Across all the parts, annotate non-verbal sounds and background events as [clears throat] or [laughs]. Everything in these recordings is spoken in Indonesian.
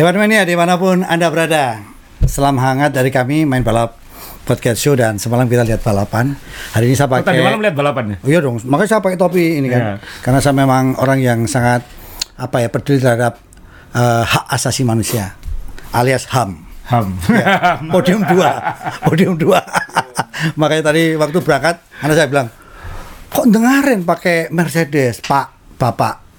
Hewan Mania di mana pun Anda berada Salam hangat dari kami main balap podcast show dan semalam kita lihat balapan Hari ini saya Oh, pakai tadi malam lihat balapannya. Oh iya dong, makanya saya pakai topi ini kan Iya. Karena saya memang orang yang sangat apa ya peduli terhadap eh, hak asasi manusia alias HAM Ham. Ya, podium dua, podium dua. [laughs] Makanya tadi waktu berangkat, anak saya bilang, kok dengerin pakai Mercedes, Pak, Bapak.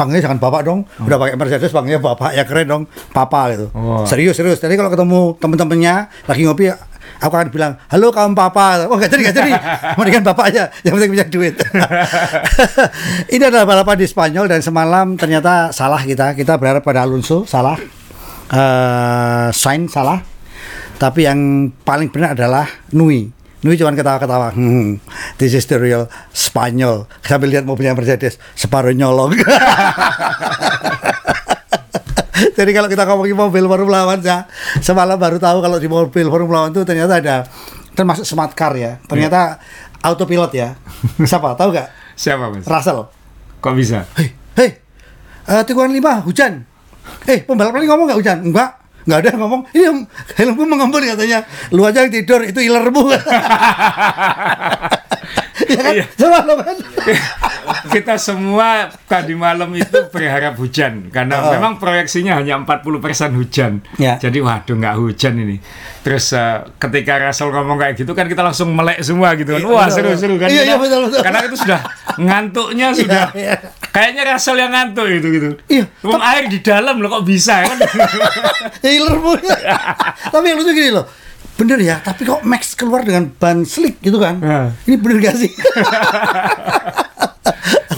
Panggilnya jangan Bapak dong, udah pakai Mercedes, panggilnya Bapak, ya keren dong, Papa gitu. Oh. Serius, serius. Jadi kalau ketemu temen-temennya lagi ngopi, aku akan bilang, halo kaum Papa. Oh nggak jadi, nggak jadi. [laughs] Mendingan Bapak aja, yang penting punya duit. [laughs] Ini adalah balapan di Spanyol dan semalam ternyata salah kita. Kita berharap pada Alonso, salah eh Sainz salah tapi yang paling benar adalah Nui Nui cuma ketawa-ketawa. Hmm, this is the real Spanyol. Sambil lihat mobilnya Mercedes separuh nyolong. [laughs] Jadi kalau kita ngomongin mobil Formula One ya semalam baru tahu kalau di mobil Formula One itu ternyata ada termasuk smart car ya. Ternyata autopilot ya. Siapa? Tahu nggak? [laughs] Siapa mas? Russell. Kok bisa? hei hei eh, tikungan lima hujan. Eh pembalap ini ngomong nggak hujan? Enggak nggak ada yang ngomong ini yang- helmmu mengembun katanya lu aja yang tidur itu ilermu [laughs] ya kan Iya. coba lo kan Kita semua tadi malam itu berharap hujan karena Oh. memang proyeksinya hanya 40% hujan. Ya. Jadi waduh nggak hujan ini. Terus eh, ketika Russell ngomong kayak gitu kan kita langsung melek semua gitu kan. Iya, Wah, seru-seru kan. Iya, iya, betul, betul. Karena itu sudah ngantuknya sudah iya. Kayaknya Russell yang ngantuk itu gitu. Iya. Wong air di dalam loh kok bisa kan. [laughs] ya ilermu [laughs] tapi yang lucu gini loh bener ya tapi kok Max keluar dengan ban slick gitu kan Ya. ini bener gak sih [laughs]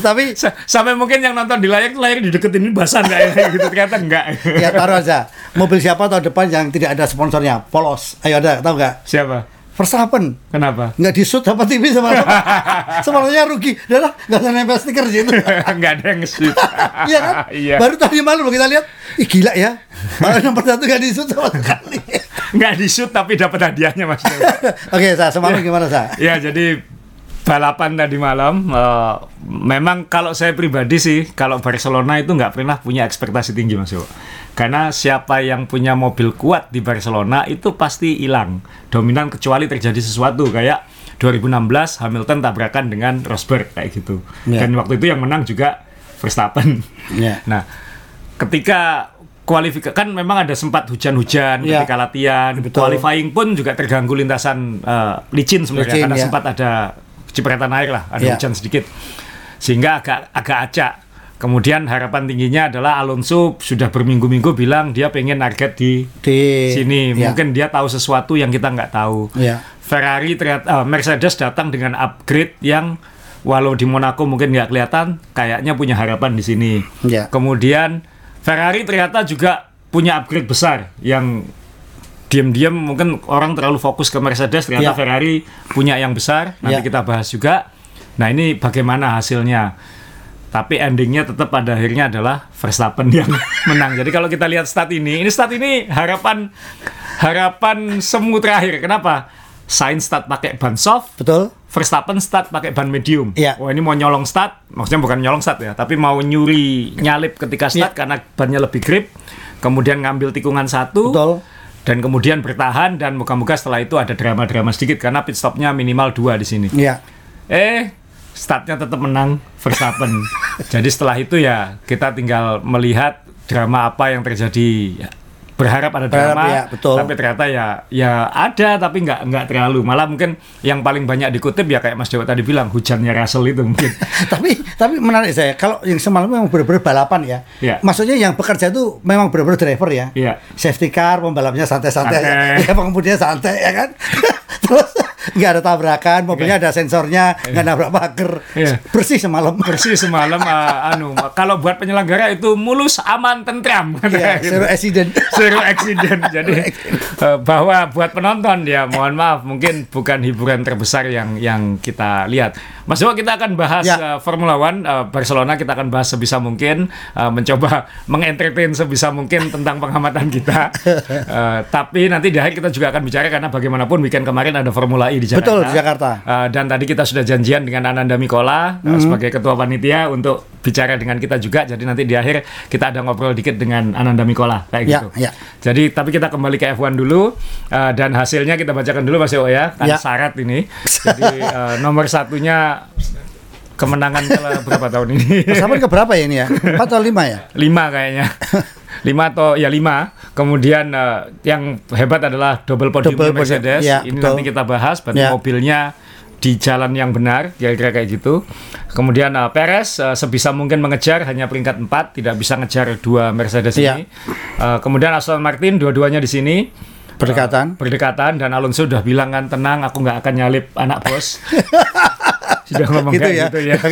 tapi Sa- Sampai mungkin yang nonton di layar layar dideketin ini basah nggak ya gitu ternyata enggak. ya taruh aja mobil siapa tahun depan yang tidak ada sponsornya polos ayo ada tahu nggak Siapa? Verstappen Kenapa? nggak di shoot sama TV sama [laughs] semuanya rugi. Udah nggak usah nempel stiker di situ. [laughs] Enggak ada yang nge-shoot. [laughs] iya kan? Iya. baru tadi malam kita lihat. Ih gila ya. Malah nomor satu nggak di shoot sama sekali. Enggak di-shoot tapi dapat hadiahnya Mas. oke sa. Semalam gimana sa? Ya, jadi balapan tadi malam eh, memang kalau saya pribadi sih kalau Barcelona itu nggak pernah punya ekspektasi tinggi Mas Yo. Karena siapa yang punya mobil kuat di Barcelona itu pasti hilang dominan kecuali terjadi sesuatu kayak 2016 Hamilton tabrakan dengan Rosberg kayak gitu. Ya. Dan waktu itu yang menang juga Verstappen. Ya. [laughs] Nah, ketika kualifikasi kan memang ada sempat hujan-hujan Ya. ketika latihan, Betul. qualifying pun juga terganggu lintasan eh, licin sebenarnya Licin, karena ya. sempat ada cipratan air lah, ada Ya. hujan sedikit. Sehingga agak agak acak. Kemudian harapan tingginya adalah Alonso sudah berminggu-minggu bilang dia pengen target di di sini. ya. Mungkin dia tahu sesuatu yang kita nggak tahu. ya Ferrari ternyata eh, Mercedes datang dengan upgrade yang walau di Monaco mungkin nggak kelihatan, kayaknya punya harapan di sini. Ya. Kemudian Ferrari ternyata juga punya upgrade besar yang diam-diam mungkin orang terlalu fokus ke Mercedes ternyata Ya. Ferrari punya yang besar. Nanti Ya. kita bahas juga. Nah ini bagaimana hasilnya? Tapi endingnya tetap pada akhirnya adalah Verstappen yang [laughs] menang. Jadi kalau kita lihat stat ini, ini stat ini harapan harapan semu terakhir. Kenapa? Sainz start pakai ban soft, betul Verstappen start pakai ban medium. Iya. Wah ini mau nyolong start, maksudnya bukan nyolong start ya, tapi mau nyuri nyalip ketika start Iya. karena bannya lebih grip. Kemudian ngambil tikungan satu. betul Dan kemudian bertahan dan moga-moga setelah itu ada drama-drama sedikit karena pit stopnya minimal dua di sini. ya Eh, startnya tetap menang Verstappen. [laughs] Jadi setelah itu ya kita tinggal melihat drama apa yang terjadi. Berharap ada Berharap, drama, ya, betul. tapi ternyata ya ya ada tapi nggak nggak terlalu. Malah mungkin yang paling banyak dikutip ya kayak Mas Dewa tadi bilang hujannya Russell itu mungkin. [laughs] tapi tapi menarik saya kalau yang semalam memang benar-benar balapan ya Iya. maksudnya yang bekerja itu memang benar-benar driver ya Iya. safety car pembalapnya santai-santai Santai. [laughs] ya pengemudinya santai ya kan [laughs] terus nggak ada tabrakan mobilnya ada sensornya nggak nabrak pagar Iya. bersih semalam Bersih semalam uh, [laughs] anu kalau buat penyelenggara itu mulus aman tentram ya, Gitu. zero accident zero accident. Jadi eh, bahwa buat penonton ya mohon maaf mungkin bukan hiburan terbesar yang yang kita lihat. Mas Dewa kita akan bahas Ya. eh, Formula One eh, Barcelona kita akan bahas sebisa mungkin eh, mencoba [laughs] mengentertain sebisa mungkin tentang pengamatan kita. [laughs] Eh, tapi nanti di akhir kita juga akan bicara karena bagaimanapun weekend kemarin ada Formula E di Jakarta. Betul, di Jakarta. Eh, dan tadi kita sudah janjian dengan Ananda Mikola eh, sebagai ketua panitia untuk bicara dengan kita juga. Jadi nanti di akhir kita ada ngobrol dikit dengan Ananda Mikola kayak Ya, gitu. ya. Jadi tapi kita kembali ke F1 dulu eh, dan hasilnya kita bacakan dulu Mas Yo ya. Kan Ya. syarat ini. [laughs] Jadi eh, nomor satunya kemenangan ke berapa tahun ini? Verstappen ke berapa ya ini ya? 4 atau 5 ya? lima kayaknya [laughs] lima atau ya lima kemudian eh, yang hebat adalah double podium Double podium, Mercedes ya, ini betul. nanti kita bahas berarti Ya. mobilnya di jalan yang benar kira-kira kayak gitu kemudian eh, Perez eh, sebisa mungkin mengejar hanya peringkat 4 tidak bisa ngejar dua Mercedes Ya. ini Eh, kemudian Aston Martin dua-duanya di sini Berdekatan. berdekatan dan Alonso sudah bilang kan tenang aku nggak akan nyalip anak bos [laughs] sudah ngomong Gitu kayak ya. gitu ya [laughs]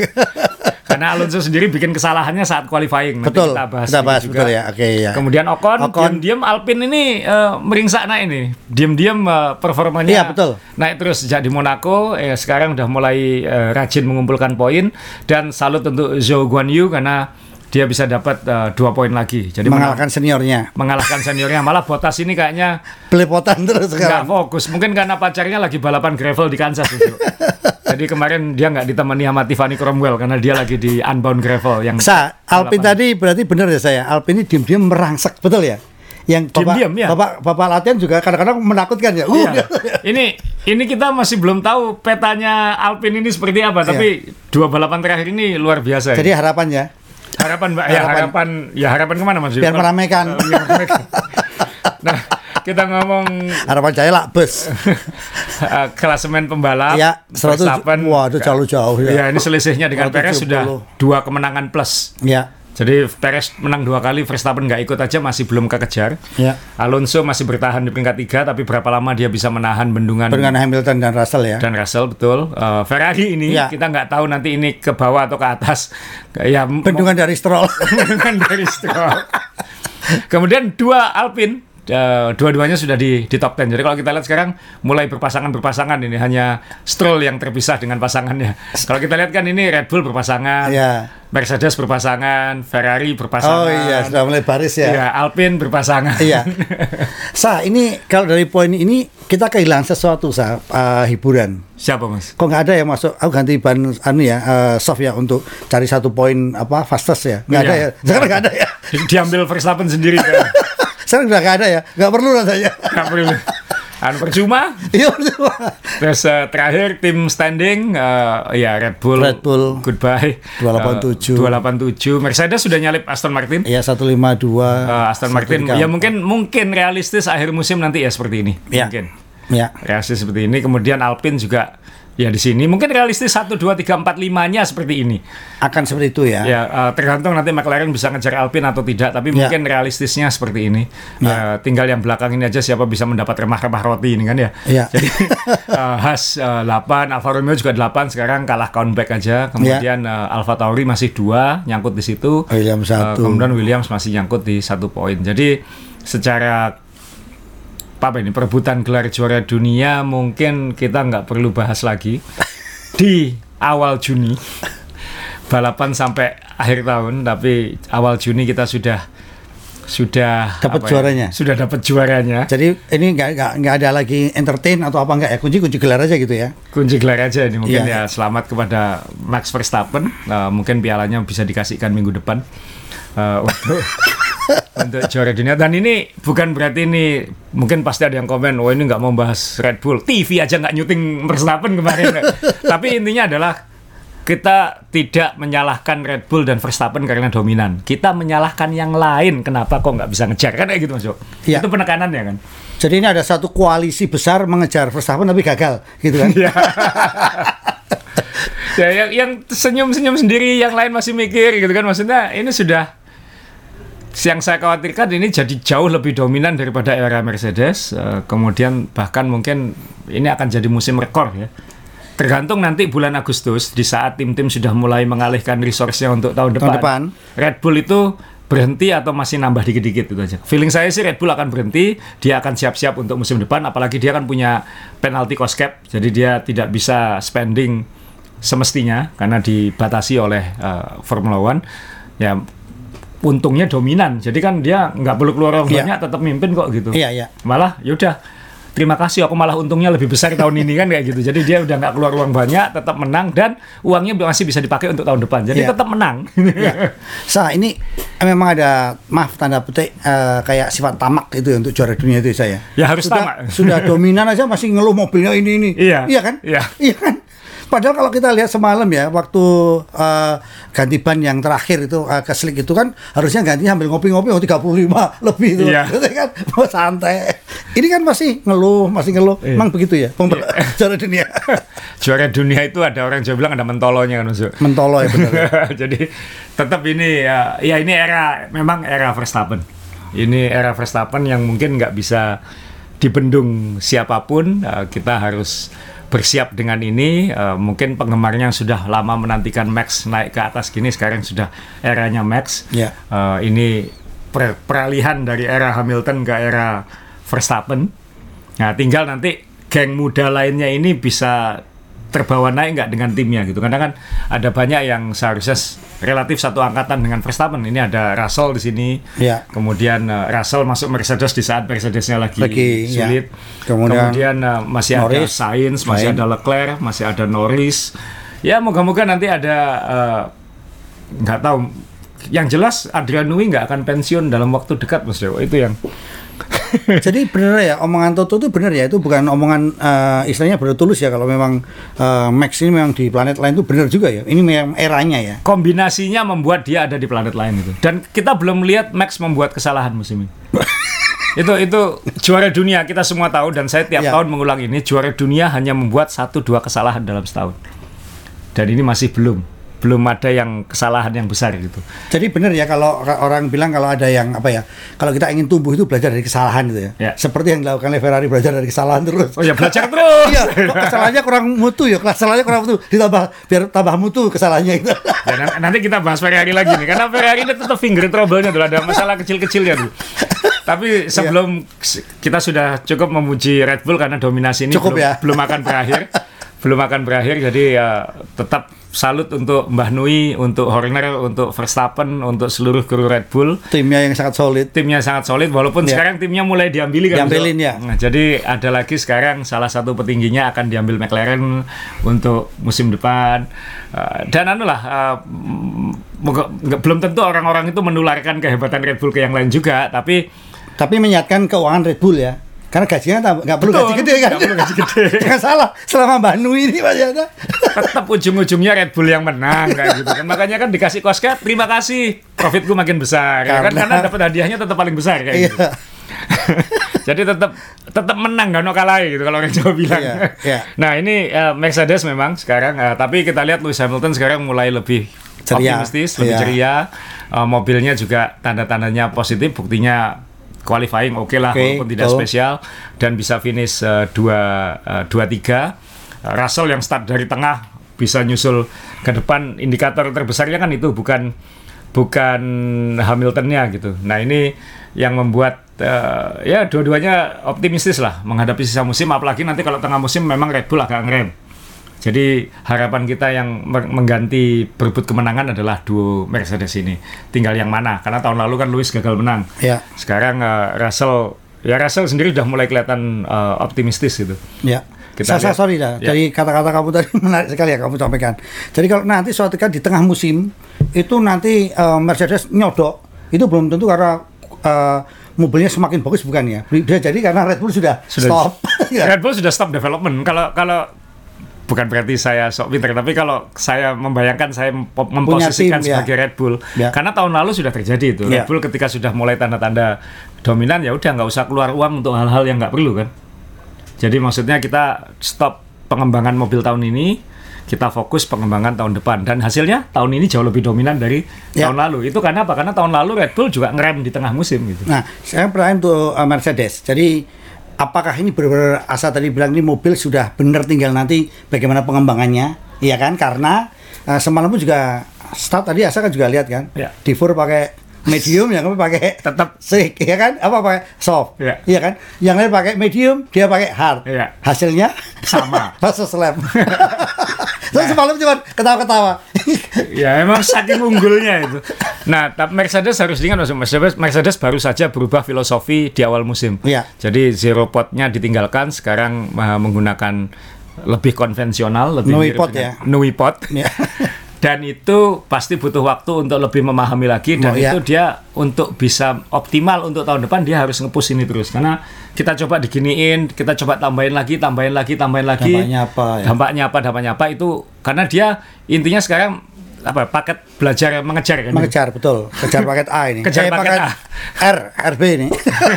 karena Alonso sendiri bikin kesalahannya saat qualifying nanti Betul. kita bahas, Kita bahas juga. betul ya. Oke ya. Kemudian Ocon, Ocon. diam-diam Alpine ini eh, meringsek naik ini. Diam-diam eh, performanya Iya, betul. naik terus sejak di Monaco. Eh, sekarang udah mulai eh, rajin mengumpulkan poin dan salut untuk Zhou Guanyu karena dia bisa dapat eh, dua poin lagi. Jadi Mengalahkan seniornya. mengalahkan seniornya. Malah Bottas ini kayaknya Belepotan terus sekarang. fokus. Mungkin karena pacarnya lagi balapan gravel di Kansas. itu. [laughs] Jadi kemarin dia nggak ditemani sama Tiffany Cromwell karena dia lagi di unbound gravel yang Sa, Alpin balapan. tadi berarti benar ya saya. Alpin ini diam-diam merangsek, betul ya? Yang bapak, Diam-diam, ya. bapak, bapak latihan juga kadang-kadang menakutkan ya. Uh, Iya. [laughs] ini ini kita masih belum tahu petanya Alpine ini seperti apa, tapi dua balapan terakhir ini luar biasa. Jadi ya. harapannya harapan Mbak, ya harapan- harapan ya harapan ke mana Mas? biar meramaikan. Eh, biar meramaikan. [laughs] nah, kita ngomong Harapan saya lah bus. [laughs] eh, klasemen pembalap. Ya, 100 Verstappen. wah, itu terlalu jauh, ya. Ya, ini selisihnya dengan 170. Perez sudah dua kemenangan plus. ya, Jadi Perez menang dua kali, Verstappen nggak ikut aja masih belum kekejar. ya. Alonso masih bertahan di peringkat tiga, tapi berapa lama dia bisa menahan bendungan Dengan Hamilton dan Russell ya. dan Russell betul. Eh, Ferrari ini Ya. kita nggak tahu nanti ini ke bawah atau ke atas. Ya Bendungan dari Stroll. [laughs] bendungan dari Stroll. [laughs] Kemudian dua Alpine eh, dua-duanya sudah di, di top 10. Jadi kalau kita lihat sekarang mulai berpasangan-berpasangan ini hanya Stroll yang terpisah dengan pasangannya. [laughs] Kalau kita lihat kan ini Red Bull berpasangan, ya. Mercedes berpasangan, Ferrari berpasangan. Oh iya, sudah mulai baris ya. Iya, Alpine berpasangan. Iya. [laughs] Sa, ini kalau dari poin ini kita kehilangan sesuatu sa uh, hiburan. Siapa Mas? Kok nggak ada yang masuk? Aku ganti ban anu ya, uh, soft ya untuk cari satu poin apa fastest ya. Nggak ada Iya. ya. Sekarang nggak ada ya. Di- Diambil Verstappen sendiri kan. [laughs] Sekarang udah nggak ada ya. Nggak perlu rasanya. Nggak perlu. Anu percuma. Iya percuma. Terus eh, terakhir tim standing eh, ya Red Bull. Red Bull. Goodbye. 287. Eh, 287. Mercedes sudah nyalip Aston Martin. Iya 152. Eh, Aston Martin ya mungkin mungkin realistis akhir musim nanti ya seperti ini. Ya. Mungkin. Ya. Realistis seperti ini. Kemudian Alpine juga ya di sini mungkin realistis 1 2 3 4 5-nya seperti ini. Akan seperti itu ya. Ya, eh, tergantung nanti McLaren bisa ngejar Alpine atau tidak, tapi Ya. mungkin realistisnya seperti ini. Ya. Eh, tinggal yang belakang ini aja siapa bisa mendapat remah-remah roti ini kan ya. Ya. Jadi [laughs] eh, Haas eh, 8, Alfa Romeo juga 8 sekarang kalah comeback aja. Kemudian eh, Alfa Tauri masih dua nyangkut di situ. Williams Eh, satu. kemudian Williams masih nyangkut di satu poin. Jadi secara apa ini perebutan gelar juara dunia mungkin kita nggak perlu bahas lagi di awal Juni balapan sampai akhir tahun tapi awal Juni kita sudah sudah Dapat apa ya, juaranya. sudah dapat juaranya Jadi ini nggak nggak ada lagi entertain atau apa nggak ya kunci kunci gelar aja gitu ya. kunci gelar aja ini mungkin Iya. ya selamat kepada Max Verstappen Eh, mungkin pialanya bisa dikasihkan minggu depan eh, untuk [laughs] untuk juara dunia. Dan ini bukan berarti ini mungkin pasti ada yang komen oh ini nggak mau bahas Red Bull. TV aja nggak nyuting Verstappen kemarin. [laughs] Tapi intinya adalah kita tidak menyalahkan Red Bull dan Verstappen karena dominan. Kita menyalahkan yang lain kenapa kok nggak bisa ngejar? Kan kayak gitu Mas Jo? Iya. itu penekanannya kan? Jadi ini ada satu koalisi besar mengejar Verstappen tapi gagal gitu kan. [laughs] ya ya yang, yang senyum-senyum sendiri yang lain masih mikir gitu kan? Maksudnya ini sudah yang saya khawatirkan ini jadi jauh lebih dominan daripada era Mercedes Eh, kemudian bahkan mungkin ini akan jadi musim rekor ya tergantung nanti bulan Agustus di saat tim-tim sudah mulai mengalihkan resource-nya untuk tahun depan, depan. Red Bull itu berhenti atau masih nambah dikit-dikit itu aja. Feeling saya sih Red Bull akan berhenti, dia akan siap-siap untuk musim depan apalagi dia kan punya penalti cost cap. Jadi dia tidak bisa spending semestinya karena dibatasi oleh eh, Formula One. Ya untungnya dominan. Jadi kan dia nggak perlu keluar uang Iya. banyak tetap mimpin kok gitu. Iya iya. Malah yaudah terima kasih aku malah untungnya lebih besar tahun ini kan kayak gitu. Jadi dia udah nggak keluar uang banyak, tetap menang dan uangnya masih bisa dipakai untuk tahun depan. Jadi Iya. tetap menang. Ya. Sa, ini memang ada maaf tanda petik eh, kayak sifat tamak itu ya untuk juara dunia itu saya. Ya, harus sudah, tamak. Sudah dominan aja masih ngeluh mobilnya ini ini. Iya. Iya kan? Iya. Iya kan? Padahal kalau kita lihat semalam ya waktu eh, ganti ban yang terakhir itu eh, ke slick itu kan harusnya ganti sambil ngopi-ngopi oh 35 [laughs] lebih itu. Iya. [laughs] Gitu kan mau santai. Ini kan masih ngeluh, masih ngeluh. Iya. Emang begitu ya pembalap [laughs] juara dunia. Juara dunia itu ada orang Jawa bilang ada mentolonya kan Mas. Mentolo ya benar. ya. Jadi tetap ini ya, ya ini era memang era Verstappen. Ini era Verstappen yang mungkin nggak bisa dibendung siapa pun. Eh, kita harus bersiap dengan ini. Eh, mungkin penggemarnya yang sudah lama menantikan Max naik ke atas gini sekarang sudah eranya Max. Ya. Eh, ini per- peralihan dari era Hamilton ke era Verstappen. Nah, tinggal nanti geng muda lainnya ini bisa terbawa naik nggak dengan timnya gitu. Karena kan ada banyak yang seharusnya relatif satu angkatan dengan Verstappen. Ini ada Russell di sini. Ya. Kemudian eh, Russell masuk Mercedes di saat Mercedesnya lagi, Lagi, ya. sulit. Kemudian eh, masih ada Norris. Sainz, masih ada Leclerc, masih ada Norris. Ya moga-moga nanti ada eh, nggak tahu. Yang jelas Adrian Newey nggak akan pensiun dalam waktu dekat Mas Dewo. Itu yang [laughs] Jadi benar ya omongan Toto itu benar ya itu bukan omongan eh, istilahnya benar tulus ya kalau memang eh, Max ini memang di planet lain itu benar juga ya. Ini memang eranya ya. kombinasinya membuat dia ada di planet lain itu. Dan kita belum melihat Max membuat kesalahan musim [laughs] ini. itu itu juara dunia kita semua tahu dan saya tiap Ya. tahun mengulang ini juara dunia hanya membuat satu dua kesalahan dalam setahun. Dan ini masih belum belum ada yang kesalahan yang besar gitu. Jadi benar ya kalau ka- orang bilang kalau ada yang apa ya kalau kita ingin tumbuh itu belajar dari kesalahan gitu ya. Ya. Seperti yang dilakukan oleh Ferrari belajar dari kesalahan terus. Oh ya belajar terus. Iya, kok kesalahannya kurang mutu ya, kesalahannya kurang mutu, ditambah biar tambah mutu kesalahannya itu. Ya, nan- nanti kita bahas Ferrari lagi nih karena Ferrari ini tetap finger trouble-nya dulu ada masalah kecil-kecilnya dulu. Tapi sebelum s- kita sudah cukup memuji Red Bull karena dominasi ini Cukup belum, ya. belum akan berakhir. [laughs] belum akan berakhir jadi ya tetap salut untuk Mbah Nui, untuk Horner, untuk Verstappen, untuk seluruh kru Red Bull. Timnya yang sangat solid. Timnya sangat solid walaupun Ya. sekarang timnya mulai diambili kan. Diambilin, ya. Nah, jadi ada lagi sekarang salah satu petingginya akan diambil McLaren untuk musim depan. Uh, dan anu lah uh, belum tentu orang-orang itu menularkan kehebatan Red Bull ke yang lain juga, tapi Tapi menyiapkan keuangan Red Bull ya. Karena gajinya nggak perlu Betul, gaji gede kan? nggak perlu gaji gede. [laughs] Jangan salah, selama Mbak Nui ini masih ada. tetap ujung-ujungnya Red Bull yang menang kayak [laughs] gitu kan. Makanya kan dikasih koska, terima kasih. Profitku makin besar ya kan Karena- karena dapat hadiahnya tetap paling besar kayak gitu. Iya. [laughs] Jadi tetap tetap menang gak no kalah gitu kalau orang Jawa bilang. Iya, iya. Nah ini eh, Mercedes memang sekarang, eh, tapi kita lihat Lewis Hamilton sekarang mulai lebih Ceria. optimistis, lebih Iya. ceria. Eh, mobilnya juga tanda-tandanya positif, buktinya qualifying oke lah Oke, walaupun tidak spesial dan bisa finish eh, dua eh, dua tiga. Eh, Russell yang start dari tengah bisa nyusul ke depan indikator terbesarnya kan itu bukan bukan Hamiltonnya gitu. Nah ini yang membuat eh, ya dua-duanya optimistis lah menghadapi sisa musim apalagi nanti kalau tengah musim memang Red Bull agak ngerem. Jadi harapan kita yang mengganti berebut kemenangan adalah duo Mercedes ini. Tinggal yang mana? Karena tahun lalu kan Lewis gagal menang. Ya. Sekarang eh, Russell ya Russell sendiri udah mulai kelihatan eh, optimistis gitu. Ya. Kita Saya, sorry dah. Ya. Dari kata-kata kamu tadi [laughs] menarik sekali ya kamu sampaikan. Jadi kalau nanti suatu ketika di tengah musim itu nanti eh, Mercedes nyodok itu belum tentu karena eh, mobilnya semakin bagus bukan ya. Dia jadi karena Red Bull sudah, Sudah- stop. [laughs] Red Bull sudah stop development. Kalau kalau bukan berarti saya sok pinter, tapi kalau saya membayangkan saya mempo- memposisikan tim, ya. sebagai Red Bull, Ya. karena tahun lalu sudah terjadi itu. Ya. Red Bull ketika sudah mulai tanda-tanda dominan, ya udah nggak usah keluar uang untuk hal-hal yang nggak perlu kan. Jadi maksudnya kita stop pengembangan mobil tahun ini, kita fokus pengembangan tahun depan dan hasilnya tahun ini jauh lebih dominan dari Ya. tahun lalu. Itu karena apa? Karena tahun lalu Red Bull juga ngerem di tengah musim gitu. Nah, saya pertanyaan untuk uh, Mercedes. Jadi apakah ini benar-benar asa tadi bilang ini mobil sudah benar tinggal nanti bagaimana pengembangannya? Iya kan? Karena uh, semalam pun juga start tadi asa kan juga lihat kan. Ya. Divur pakai medium yang kami pakai Tetap. slick ya kan? Apa pakai soft? Ya. Iya kan? Yang lain pakai medium, dia pakai hard. Ya. Hasilnya Sama. [laughs] Rasa slab. [laughs] Saya semalam cuma ketawa-ketawa. ya emang saking unggulnya itu. Nah, tapi Mercedes harus diingat Mas, Mercedes, Mercedes baru saja berubah filosofi di awal musim. Iya. Jadi zero potnya ditinggalkan, sekarang uh, menggunakan lebih konvensional, lebih Nui pot ya. Nui pot. Ya. [laughs] Dan itu pasti butuh waktu untuk lebih memahami lagi dan Oh, iya. itu dia untuk bisa optimal untuk tahun depan dia harus ngepush ini terus karena kita coba diginiin, kita coba tambahin lagi, tambahin lagi, tambahin lagi. Dampaknya apa, ya? Dampaknya apa? Dampaknya apa itu karena dia intinya sekarang apa paket belajar mengejar kan Mengejar betul, kejar paket A ini. [laughs] Kejar paket A. R, RB ini.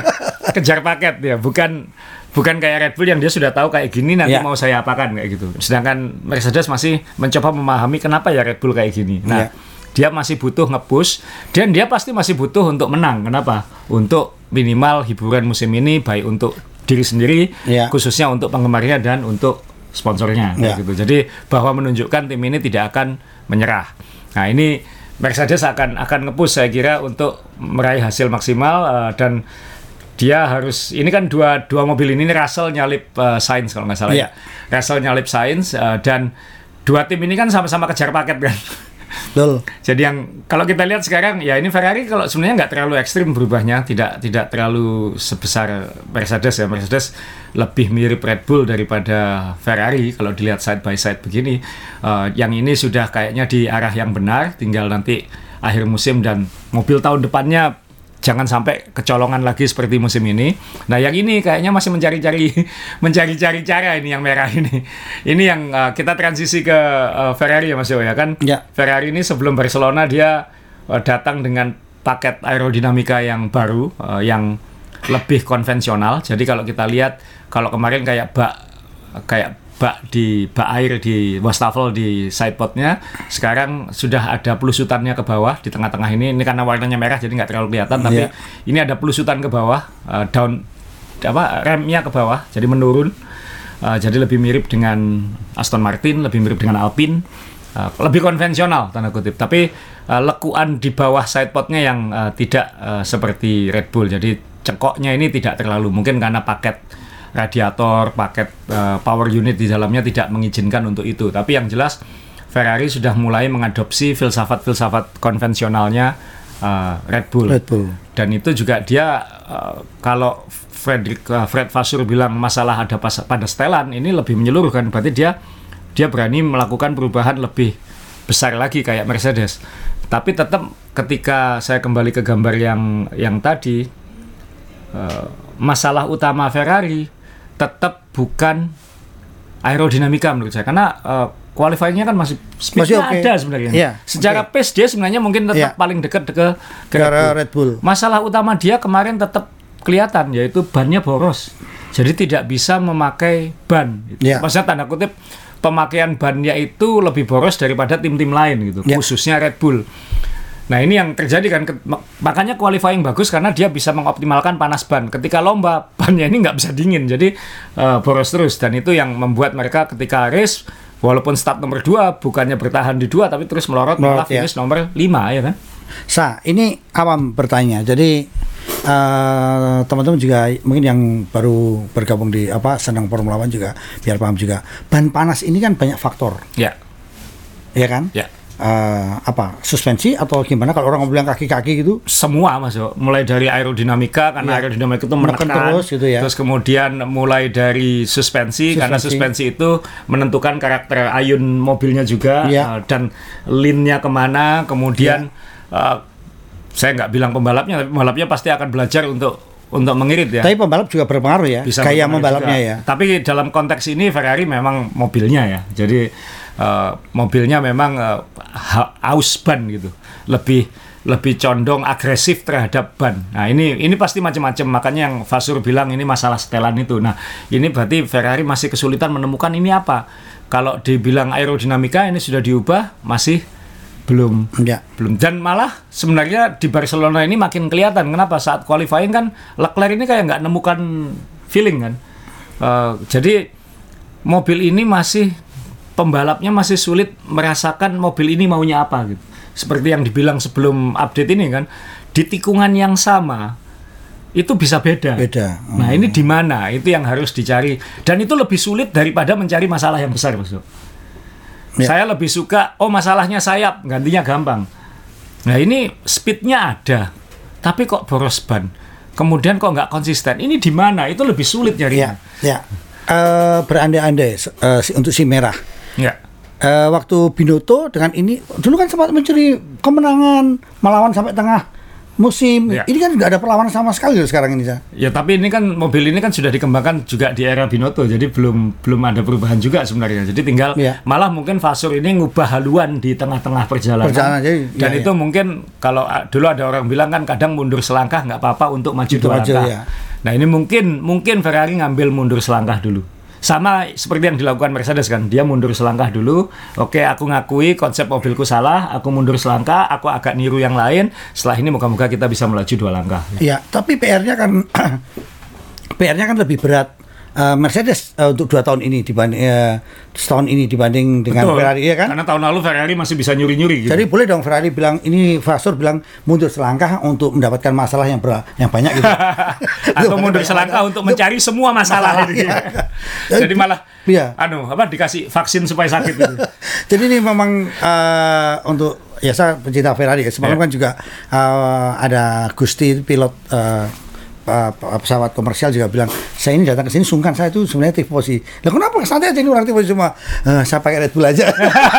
[laughs] kejar paket ya bukan bukan kayak Red Bull yang dia sudah tahu kayak gini nanti Ya. mau saya apakan kayak gitu sedangkan Mercedes masih mencoba memahami kenapa ya Red Bull kayak gini nah Ya. dia masih butuh nge-push dan dia pasti masih butuh untuk menang kenapa untuk minimal hiburan musim ini baik untuk diri sendiri Ya. khususnya untuk penggemarnya dan untuk sponsornya kayak Ya. gitu jadi bahwa menunjukkan tim ini tidak akan menyerah nah ini Mercedes akan akan nge-push saya kira untuk meraih hasil maksimal eh, dan dia harus ini kan dua dua mobil ini nih Russell nyalip eh, Sainz kalau nggak salah Iya. ya Russell nyalip Sainz eh, dan dua tim ini kan sama-sama kejar paket kan Betul. [laughs] jadi yang kalau kita lihat sekarang ya ini Ferrari kalau sebenarnya nggak terlalu ekstrim berubahnya tidak tidak terlalu sebesar Mercedes ya Mercedes lebih mirip Red Bull daripada Ferrari kalau dilihat side by side begini Eh, yang ini sudah kayaknya di arah yang benar tinggal nanti akhir musim dan mobil tahun depannya jangan sampai kecolongan lagi seperti musim ini. Nah, yang ini kayaknya masih mencari-cari [laughs] mencari-cari cara ini yang merah ini. Ini yang uh, kita transisi ke uh, Ferrari ya Mas Yo ya kan. Ya. Ferrari ini sebelum Barcelona dia uh, datang dengan paket aerodinamika yang baru uh, yang lebih konvensional. Jadi kalau kita lihat kalau kemarin kayak bak kayak bak di bak air di wastafel di sidepodnya. Sekarang sudah ada pelusutannya ke bawah di tengah-tengah ini. Ini karena warnanya merah jadi nggak terlalu kelihatan tapi Iya. ini ada pelusutan ke bawah uh, down apa remnya ke bawah jadi menurun. Uh, jadi lebih mirip dengan Aston Martin lebih mirip dengan Alpine. Uh, lebih konvensional tanda kutip. Tapi uh, lekuan di bawah sidepodnya yang uh, tidak uh, seperti Red Bull. Jadi cengkoknya ini tidak terlalu mungkin karena paket radiator paket uh, power unit di dalamnya tidak mengizinkan untuk itu. Tapi yang jelas Ferrari sudah mulai mengadopsi filsafat-filsafat konvensionalnya uh, Red Bull. Red Bull. dan itu juga dia uh, kalau Fredrik uh, Fred Vasseur bilang masalah ada pas, pada setelan ini lebih menyeluruh kan berarti dia dia berani melakukan perubahan lebih besar lagi kayak Mercedes. Tapi tetap ketika saya kembali ke gambar yang yang tadi uh, masalah utama Ferrari tetap bukan aerodinamika menurut saya karena uh, qualifying-nya kan masih speednya Masih oke. ada sebenarnya Iya, secara pace dia sebenarnya mungkin tetap Iya. paling dekat ke, ke Red Bull. Red Bull. Masalah utama dia kemarin tetap kelihatan yaitu bannya boros. Jadi tidak bisa memakai ban. gitu. Ya. Maksudnya tanda kutip pemakaian bannya itu lebih boros daripada tim-tim lain gitu, Ya. khususnya Red Bull. Nah ini yang terjadi kan, makanya qualifying bagus karena dia bisa mengoptimalkan panas ban. Ketika lomba [laughs] bannya ini nggak bisa dingin, jadi eh, boros terus dan itu yang membuat mereka ketika race walaupun start nomor dua bukannya bertahan di dua tapi terus melorot malah Melorot, ya. finish nomor lima ya kan? Sa, ini awam bertanya. Jadi eh, teman-teman juga mungkin yang baru bergabung di apa senang Formula One juga biar paham juga. Ban panas ini kan banyak faktor, Ya, ya kan? ya. Eh, apa suspensi atau gimana kalau orang bilang kaki-kaki gitu? semua mas Yo. mulai dari aerodinamika karena Ya. aerodinamika itu Menekan menekan terus gitu ya. terus kemudian mulai dari suspensi, karena suspensi itu menentukan karakter ayun mobilnya juga Ya. uh, dan linnya ke mana kemudian uh, saya nggak bilang pembalapnya tapi pembalapnya pasti akan belajar untuk untuk mengirit ya Tapi pembalap juga berpengaruh ya, bisa gaya berpengaruh membalapnya juga. ya. Tapi dalam konteks ini Ferrari memang mobilnya ya. Jadi eh, mobilnya memang eh, ha- haus ban gitu. Lebih lebih condong agresif terhadap ban. Nah, ini ini pasti macam-macam. Makanya yang Vasur bilang ini masalah setelan itu. Nah, ini berarti Ferrari masih kesulitan menemukan ini apa. Kalau dibilang aerodinamika ini sudah diubah, masih belum Ya. belum dan malah sebenarnya di Barcelona ini makin kelihatan kenapa saat qualifying kan Leclerc ini kayak nggak nemukan feeling kan Eh, jadi mobil ini masih pembalapnya masih sulit merasakan mobil ini maunya apa gitu seperti yang dibilang sebelum update ini kan di tikungan yang sama itu bisa beda Beda. nah ini di mana itu yang harus dicari dan itu lebih sulit daripada mencari masalah yang besar Mas. Ya. Saya lebih suka, oh masalahnya sayap, gantinya gampang. Nah ini speednya ada, tapi kok boros ban. Kemudian kok nggak konsisten. Ini di mana? Itu lebih sulit nyarinya. Ya, ya. Eh, berandai-andai si- untuk si merah. Ya. Eh, waktu Binotto dengan ini dulu kan sempat mencuri kemenangan melawan sampai tengah musim. Ya. Ini kan nggak ada perlawanan sama sekali loh sekarang ini. Sa. Ya tapi ini kan mobil ini kan sudah dikembangkan juga di era Binotto, jadi belum belum ada perubahan juga sebenarnya. Jadi tinggal Iya. malah mungkin Vasur ini ngubah haluan di tengah-tengah perjalanan. Perjalanan, jadi- Dan iya, itu iya. mungkin kalau ah, dulu ada orang bilang kan kadang mundur selangkah nggak apa-apa untuk maju Untuk dua langkah. iya. Nah ini mungkin mungkin Ferrari ngambil mundur selangkah dulu. Sama seperti yang dilakukan Mercedes kan, dia mundur selangkah dulu. Oke, aku ngakui konsep mobilku salah, aku mundur selangkah, aku agak niru yang lain. Setelah ini moga-moga kita bisa melaju dua langkah. Ya, tapi PR-nya kan [clears throat] PR-nya kan lebih berat eh, Mercedes eh, untuk dua tahun ini dibanding eh, setahun ini dibanding dengan Betul. Ferrari ya kan. Karena tahun lalu Ferrari masih bisa nyuri-nyuri gitu. Jadi boleh dong Ferrari bilang ini Vasur bilang mundur selangkah untuk mendapatkan masalah yang ber, yang banyak gitu. [laughs] atau mundur selangkah [laughs] untuk mencari semua masalah, Masalah, gitu. iya. [laughs] Jadi malah Iya. anu apa dikasih vaksin supaya sakit gitu. Jadi ini memang eh, untuk ya saya pencinta Ferrari ya. Semalam Ya. kan juga eh, ada Gusti pilot eh, eh, pesawat komersial juga bilang saya ini datang ke sini sungkan saya itu sebenarnya tifosi. Lah kenapa santai aja ini orang tifosi semua? "Eh, saya pakai Red Bull aja.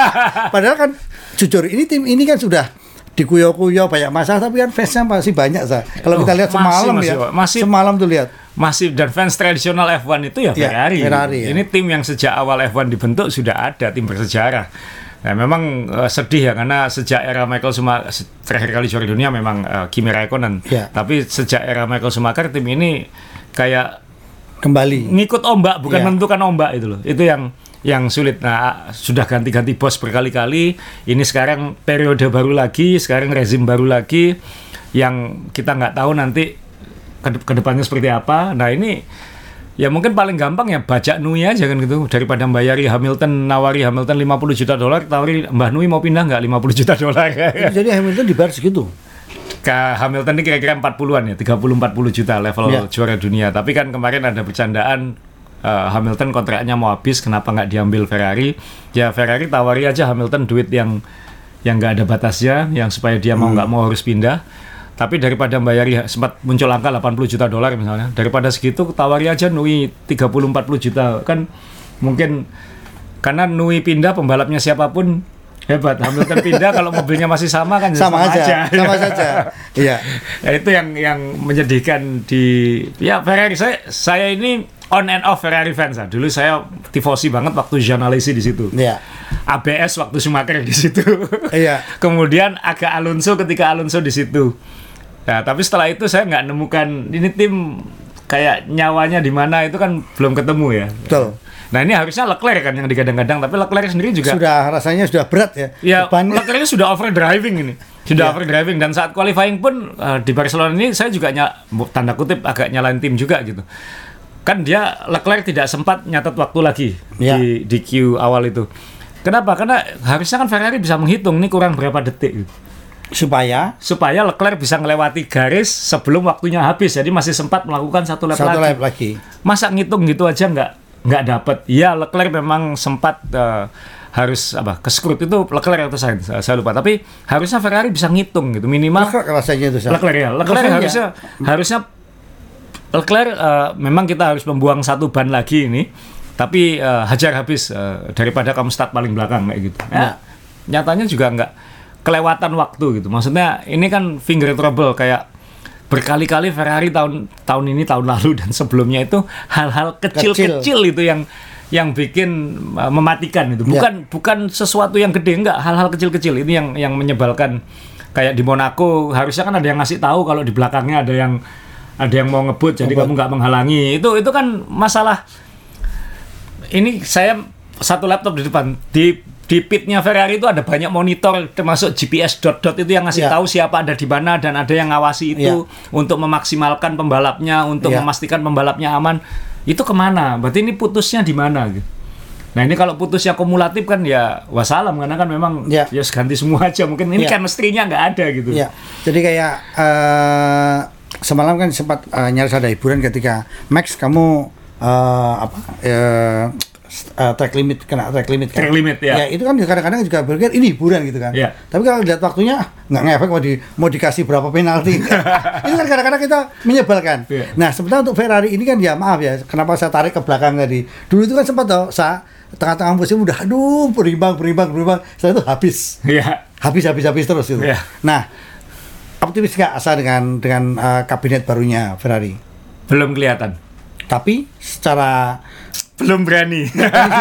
[laughs] Padahal kan jujur ini tim ini kan sudah dikuyo-kuyo banyak masalah tapi kan fansnya masih banyak sa. Kalau Oh, kita lihat masih, semalam masih, ya, Pak. Masih. semalam tuh lihat. Masih dan fans tradisional F1 itu ya Ya, Ferrari. Ferrari, ya. Ini tim yang sejak awal F1 dibentuk sudah ada tim bersejarah. Nah, memang eh, sedih ya karena sejak era Michael Schumacher terakhir kali juara dunia memang eh, Kimi Raikkonen. Ya. Tapi sejak era Michael Schumacher tim ini kayak Kembali. ngikut ombak bukan Iya. menentukan ombak itu loh itu yang yang sulit nah sudah ganti-ganti bos berkali-kali ini sekarang periode baru lagi sekarang rezim baru lagi yang kita nggak tahu nanti ke ke depannya seperti apa nah ini ya mungkin paling gampang ya bajak Nui aja kan gitu daripada bayari Hamilton nawari Hamilton 50 juta dolar tawari Mbah Nui mau pindah nggak 50 juta dolar Jadi Hamilton dibayar segitu. ke Hamilton ini kira-kira 40-an ya, 30-40 juta level Ya. juara dunia. Tapi kan kemarin ada bercandaan eh, Hamilton kontraknya mau habis, kenapa nggak diambil Ferrari? Ya Ferrari tawari aja Hamilton duit yang yang nggak ada batasnya, yang supaya dia mau nggak mau harus pindah. Tapi daripada bayari sempat muncul angka 80 juta dolar misalnya, daripada segitu tawari aja Nui 30-40 juta kan mungkin karena Nui pindah pembalapnya siapa pun hebat Hamilton pindah kalau mobilnya masih sama kan ya Sama, aja, sama saja. Iya. Ya, [laughs] itu yang yang menyedihkan di ya Ferrari saya saya ini on and off Ferrari fans ah. Dulu saya tifosi banget waktu Gianalesi di situ. Iya. ABS waktu Schumacher di situ. Iya. [laughs] Kemudian agak Alonso ketika Alonso di situ. Nah, tapi setelah itu saya nggak nemukan ini tim kayak nyawanya di mana itu kan belum ketemu ya. Betul. Nah ini harusnya Leclerc kan yang digadang-gadang, tapi Leclerc sendiri juga Sudah rasanya sudah berat ya. Ya, Bebannya- Leclerc ini sudah over driving ini. Sudah Iya. over driving dan saat qualifying pun eh, di Barcelona ini saya juga ny- tanda kutip agak nyalain tim juga gitu. Kan dia Leclerc tidak sempat nyatet waktu lagi Iya. di di queue awal itu. Kenapa? Karena harusnya kan Ferrari bisa menghitung ini kurang berapa detik gitu. Supaya supaya Leclerc bisa melewati garis sebelum waktunya habis. Jadi masih sempat melakukan satu lap satu lagi. lap lagi. Masa ngitung gitu aja nggak nggak dapat? Ya Leclerc memang sempat eh, harus apa keskrut itu Leclerc atau Sainz saya, saya lupa. Tapi harusnya Ferrari bisa ngitung gitu minimal Leclerc rasanya itu. Sa. Leclerc ya. Leclerc Leclerc harusnya harusnya Leclerc eh, memang kita harus membuang satu ban lagi ini. Tapi eh, hajar habis eh, daripada kamu start paling belakang kayak gitu. Ya, nyatanya juga nggak kelewatan waktu gitu. Maksudnya ini kan finger trouble kayak berkali-kali Ferrari tahun tahun ini tahun lalu dan sebelumnya itu hal-hal kecil-kecil itu yang yang bikin uh, mematikan itu Ya. bukan bukan sesuatu yang gede enggak. Hal-hal kecil-kecil ini yang yang menyebalkan. Kayak di Monaco harusnya kan ada yang ngasih tahu kalau di belakangnya ada yang ada yang mau ngebut jadi Ngebut. kamu nggak menghalangi. Itu itu kan masalah. Ini saya satu laptop di depan. Di di pitnya Ferrari itu ada banyak monitor termasuk GPS dot dot itu yang ngasih Ya. tahu siapa ada di mana dan ada yang ngawasi itu untuk memaksimalkan pembalapnya untuk Ya. memastikan pembalapnya aman itu ke mana berarti ini putusnya di mana gitu nah ini kalau putusnya kumulatif kan ya wassalam karena kan memang Ya. ya ganti semua aja mungkin ini Ya. chemistry-nya nggak ada gitu Iya. Jadi kayak eh, semalam kan sempat eh, nyaris ada hiburan ketika Max kamu eh, apa eh, uh, track limit kena track limit kan. Track limit, ya. itu kan kadang-kadang juga berpikir ini hiburan gitu kan. Ya. Tapi kalau lihat waktunya nggak ngefek mau di mau dikasih berapa penalti. [laughs] ini kan kadang-kadang kita menyebalkan. Ya. Nah, sebenarnya untuk Ferrari ini kan ya maaf ya, kenapa saya tarik ke belakang tadi. Dulu itu kan sempat toh, saya tengah-tengah musim udah aduh berimbang berimbang berimbang setelah itu habis Iya. habis habis habis terus itu. Iya. Nah, optimis nggak asa dengan dengan uh, kabinet barunya Ferrari? Belum kelihatan. Tapi secara Belum berani.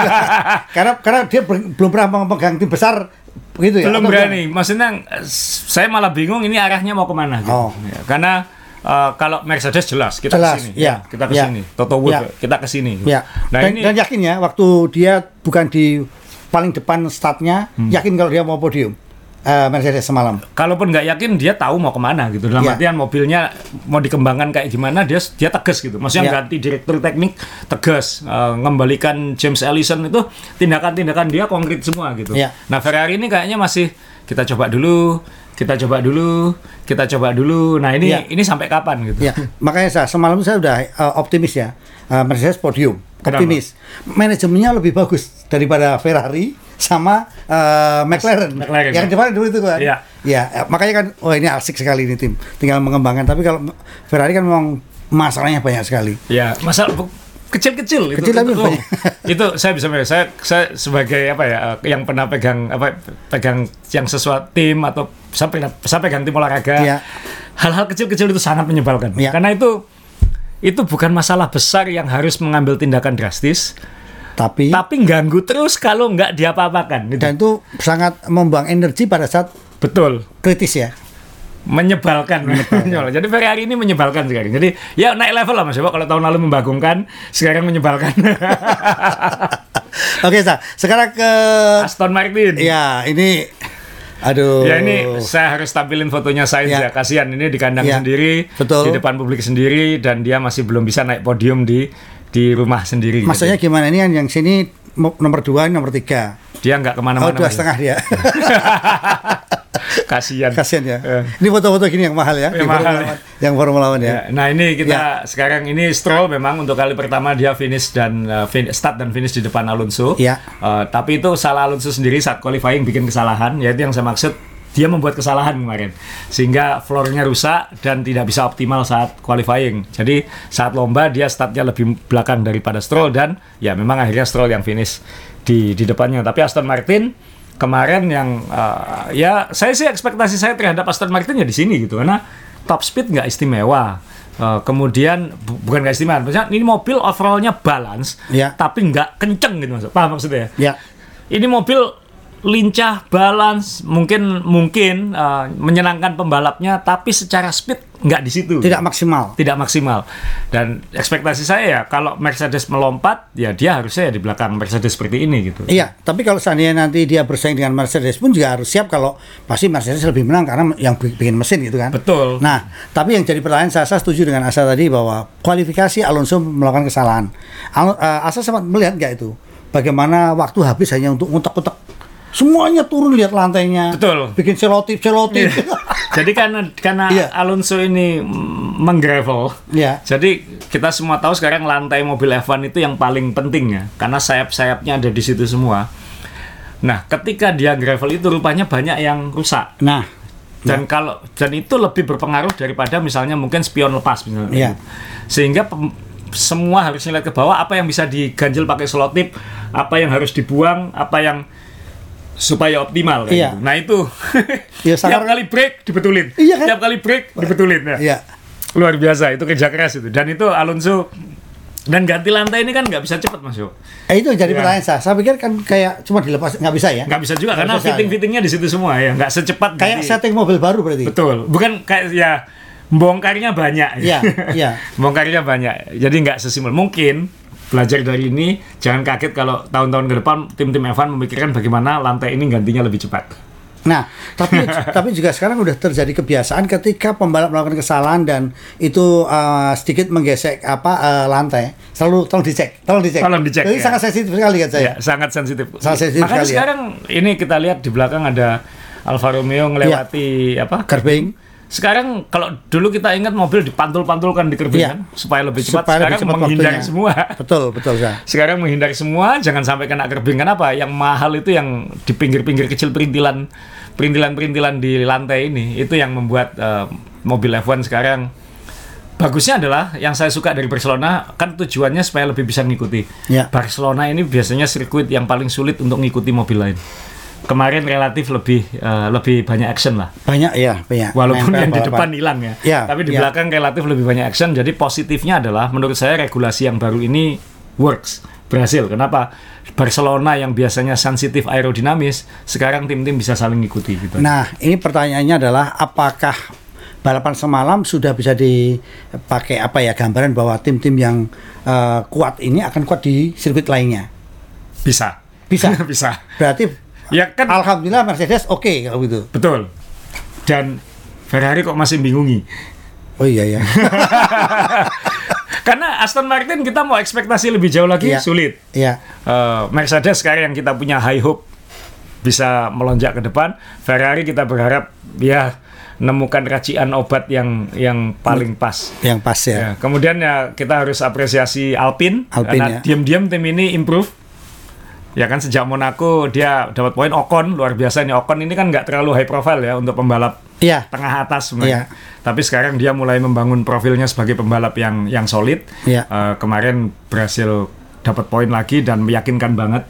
[laughs] karena karena dia belum pernah memegang tim besar begitu ya? belum berani. Maksudnya eh, saya malah bingung ini arahnya mau ke mana gitu. Oh. Ya, karena eh, kalau Mercedes jelas kita Jelas, ke sini, ya. kita ke Ya. sini. Toto Wolff Ya. kita ke sini. gitu. Ya. Nah dan, ini dan yakin ya waktu dia bukan di paling depan startnya, Hmm. yakin kalau dia mau podium eh, Mercedes semalam. kalaupun nggak yakin dia tahu mau ke mana gitu. Dalam Ya. artian mobilnya mau dikembangkan kayak gimana dia dia tegas gitu. Maksudnya Ya. ganti direktur teknik tegas, Eh, ngembalikan James Ellison itu tindakan-tindakan dia konkret semua gitu. Ya. Nah Ferrari ini kayaknya masih kita coba dulu, kita coba dulu, kita coba dulu. Nah ini Ya. ini sampai kapan gitu? Ya, makanya saya semalam saya udah eh, optimis ya. Eh, Mercedes podium, Kenapa? optimis. Manajemennya lebih bagus daripada Ferrari sama eh, McLaren. McLaren, Yang ya. depan dulu itu kan. Iya. Ya, makanya kan oh ini asik sekali ini tim. Tinggal mengembangkan. Tapi kalau Ferrari kan memang masalahnya banyak sekali. Ya, masalah kecil-kecil itu. Kecil tapi itu, banyak. itu saya bisa saya saya sebagai apa ya eh, yang pernah pegang apa pegang yang sesuatu tim atau saya saya pegang tim olahraga. Iya. Hal-hal kecil-kecil itu sangat menyebalkan. Iya. Karena itu itu bukan masalah besar yang harus mengambil tindakan drastis, Tapi tapi ganggu terus kalau nggak diapa-apakan. Gitu. dan itu sangat membuang energi pada saat Betul. kritis ya. menyebalkan. [laughs] Jadi Ferrari ini menyebalkan sekarang. Jadi ya naik level lah Mas Yobo. Kalau tahun lalu membagongkan, sekarang menyebalkan. [laughs] Oke, Sa. Sekarang ke Aston Martin. ya ini aduh. Ya ini saya harus tampilin fotonya Sainz Ya. ya. Kasihan ini di kandang Ya, sendiri, betul. di depan publik sendiri dan dia masih belum bisa naik podium di di rumah sendiri. gitu. Maksudnya gimana ini kan yang sini mo- nomor dua, nomor tiga. dia nggak Oh ke mana-mana. dua Mas. setengah dia. [laughs] Kasihan. Kasian ya. Eh. Ini foto-foto gini yang mahal ya. Yang mahal. One. Yang Formula One ya. Ya, nah ini kita sekarang ini Stroll memang untuk kali pertama dia finish dan uh, fin- start dan finish di depan Alonso. Ya. Uh, tapi itu salah Alonso sendiri saat qualifying bikin kesalahan, yaitu yang saya maksud dia membuat kesalahan kemarin sehingga floornya rusak dan tidak bisa optimal saat qualifying. Jadi saat lomba dia startnya lebih belakang daripada Stroll dan ya memang akhirnya Stroll yang finish di di depannya. Tapi Aston Martin kemarin yang uh, ya saya sih ekspektasi saya terhadap Aston Martin ya di sini gitu karena top speed nggak istimewa. Uh, kemudian bu- bukan nggak istimewa, maksudnya ini mobil overallnya balance, Ya. tapi nggak kenceng gitu maksud. Paham maksudnya? Ya. Ini mobil lincah, balance, mungkin mungkin uh, menyenangkan pembalapnya, tapi secara speed nggak di situ. Tidak maksimal. Tidak maksimal. Dan ekspektasi saya ya kalau Mercedes melompat, ya dia harusnya ya di belakang Mercedes seperti ini gitu. Iya, tapi kalau seandainya nanti dia bersaing dengan Mercedes pun juga harus siap kalau pasti Mercedes lebih menang karena yang bi- bikin mesin gitu kan. Betul. Nah, tapi yang jadi pertanyaan saya, saya setuju dengan Asa tadi bahwa kualifikasi Alonso melakukan kesalahan. Al- eh, Asa sempat melihat nggak itu? Bagaimana waktu habis hanya untuk ngutak-ngutak semuanya turun lihat lantainya. Betul. Bikin selotip, selotip. [laughs] Jadi karena karena Iya. Alonso ini menggravel, Iya. jadi kita semua tahu sekarang lantai mobil F1 itu yang paling penting ya, karena sayap-sayapnya ada di situ semua. Nah, ketika dia gravel itu rupanya banyak yang rusak. Nah, Dan kalau dan itu lebih berpengaruh daripada misalnya mungkin spion lepas misalnya. Iya. Sehingga pem- semua harus ngeliat ke bawah apa yang bisa diganjel pakai selotip, apa yang harus dibuang, apa yang supaya optimal kayak Iya. gitu. Nah itu [laughs] tiap sangat- kali break dibetulin. Iya kan? Tiap kali break dibetulin ya. iya. Luar biasa itu kerja keras itu. Dan itu Alonso dan ganti lantai ini kan nggak bisa cepat Mas Yo. Eh, itu jadi Iya. pertanyaan saya. Saya pikir kan kayak cuma dilepas nggak bisa ya. Nggak bisa juga Nggak karena fitting-fittingnya di situ semua ya, nggak secepat Kayak ganti- setting mobil baru berarti. Betul, bukan kayak ya bongkarnya banyak. Iya, iya. [laughs] bongkarnya banyak. Jadi nggak sesimpel mungkin belajar dari ini jangan kaget kalau tahun-tahun ke depan tim-tim F1 memikirkan bagaimana lantai ini gantinya lebih cepat. Nah, tapi [laughs] tapi juga sekarang udah terjadi kebiasaan ketika pembalap melakukan kesalahan dan itu uh, sedikit menggesek apa uh, lantai, selalu tolong dicek, tolong dicek. Tolong dicek, Jadi ya. sangat sensitif sekali kan saya. Ya, sangat sensitif. Sangat sensitif Makanya sekali ya. sekarang ini kita lihat di belakang ada Alfa Romeo ngelewati apa? Gerbing. Sekarang kalau dulu kita ingat mobil dipantul-pantulkan di kerbing Iya. kan supaya lebih cepat. Supaya lebih Sekarang cepat menghindari waktunya. semua. Betul, betul, Sa. Sekarang menghindari semua, jangan sampai kena kerbing. Kenapa? Yang mahal itu yang di pinggir-pinggir kecil perintilan perintilan-perintilan di lantai ini itu yang membuat eh, mobil F1 sekarang bagusnya adalah yang saya suka dari Barcelona kan tujuannya supaya lebih bisa ngikuti. Ya. Barcelona ini biasanya sirkuit yang paling sulit untuk ngikuti mobil lain. Kemarin relatif lebih eh, lebih banyak action lah. Banyak ya, banyak. Walaupun yang di depan hilang ya. Ya, Tapi di ya. belakang relatif lebih banyak action. Jadi positifnya adalah menurut saya regulasi yang baru ini works. Berhasil. Kenapa? Barcelona yang biasanya sensitif aerodinamis, sekarang tim-tim bisa saling ngikuti gitu. Nah, ini pertanyaannya adalah apakah balapan semalam sudah bisa dipakai apa ya gambaran bahwa tim-tim yang eh, kuat ini akan kuat di sirkuit lainnya. Bisa. Bisa. [laughs] bisa. Berarti Ya kan alhamdulillah Mercedes oke kalau gitu. betul. Dan Ferrari kok masih bingungi. Oh iya ya. [laughs] Karena Aston Martin kita mau ekspektasi lebih jauh lagi Iya. sulit. Iya. Eh, Mercedes sekarang yang kita punya high hope bisa melonjak ke depan. Ferrari kita berharap ya nemukan racian obat yang yang paling pas. Yang pas ya. Ya, kemudian ya kita harus apresiasi Alpine, Alpine, karena ya. diam-diam tim ini improve. Ya kan sejak Monaco dia dapat poin Ocon luar biasa nih Ocon ini kan nggak terlalu high profile ya untuk pembalap Iya. tengah atas sebenarnya. Tapi sekarang dia mulai membangun profilnya sebagai pembalap yang yang solid. Iya. Eh, kemarin berhasil dapat poin lagi dan meyakinkan banget.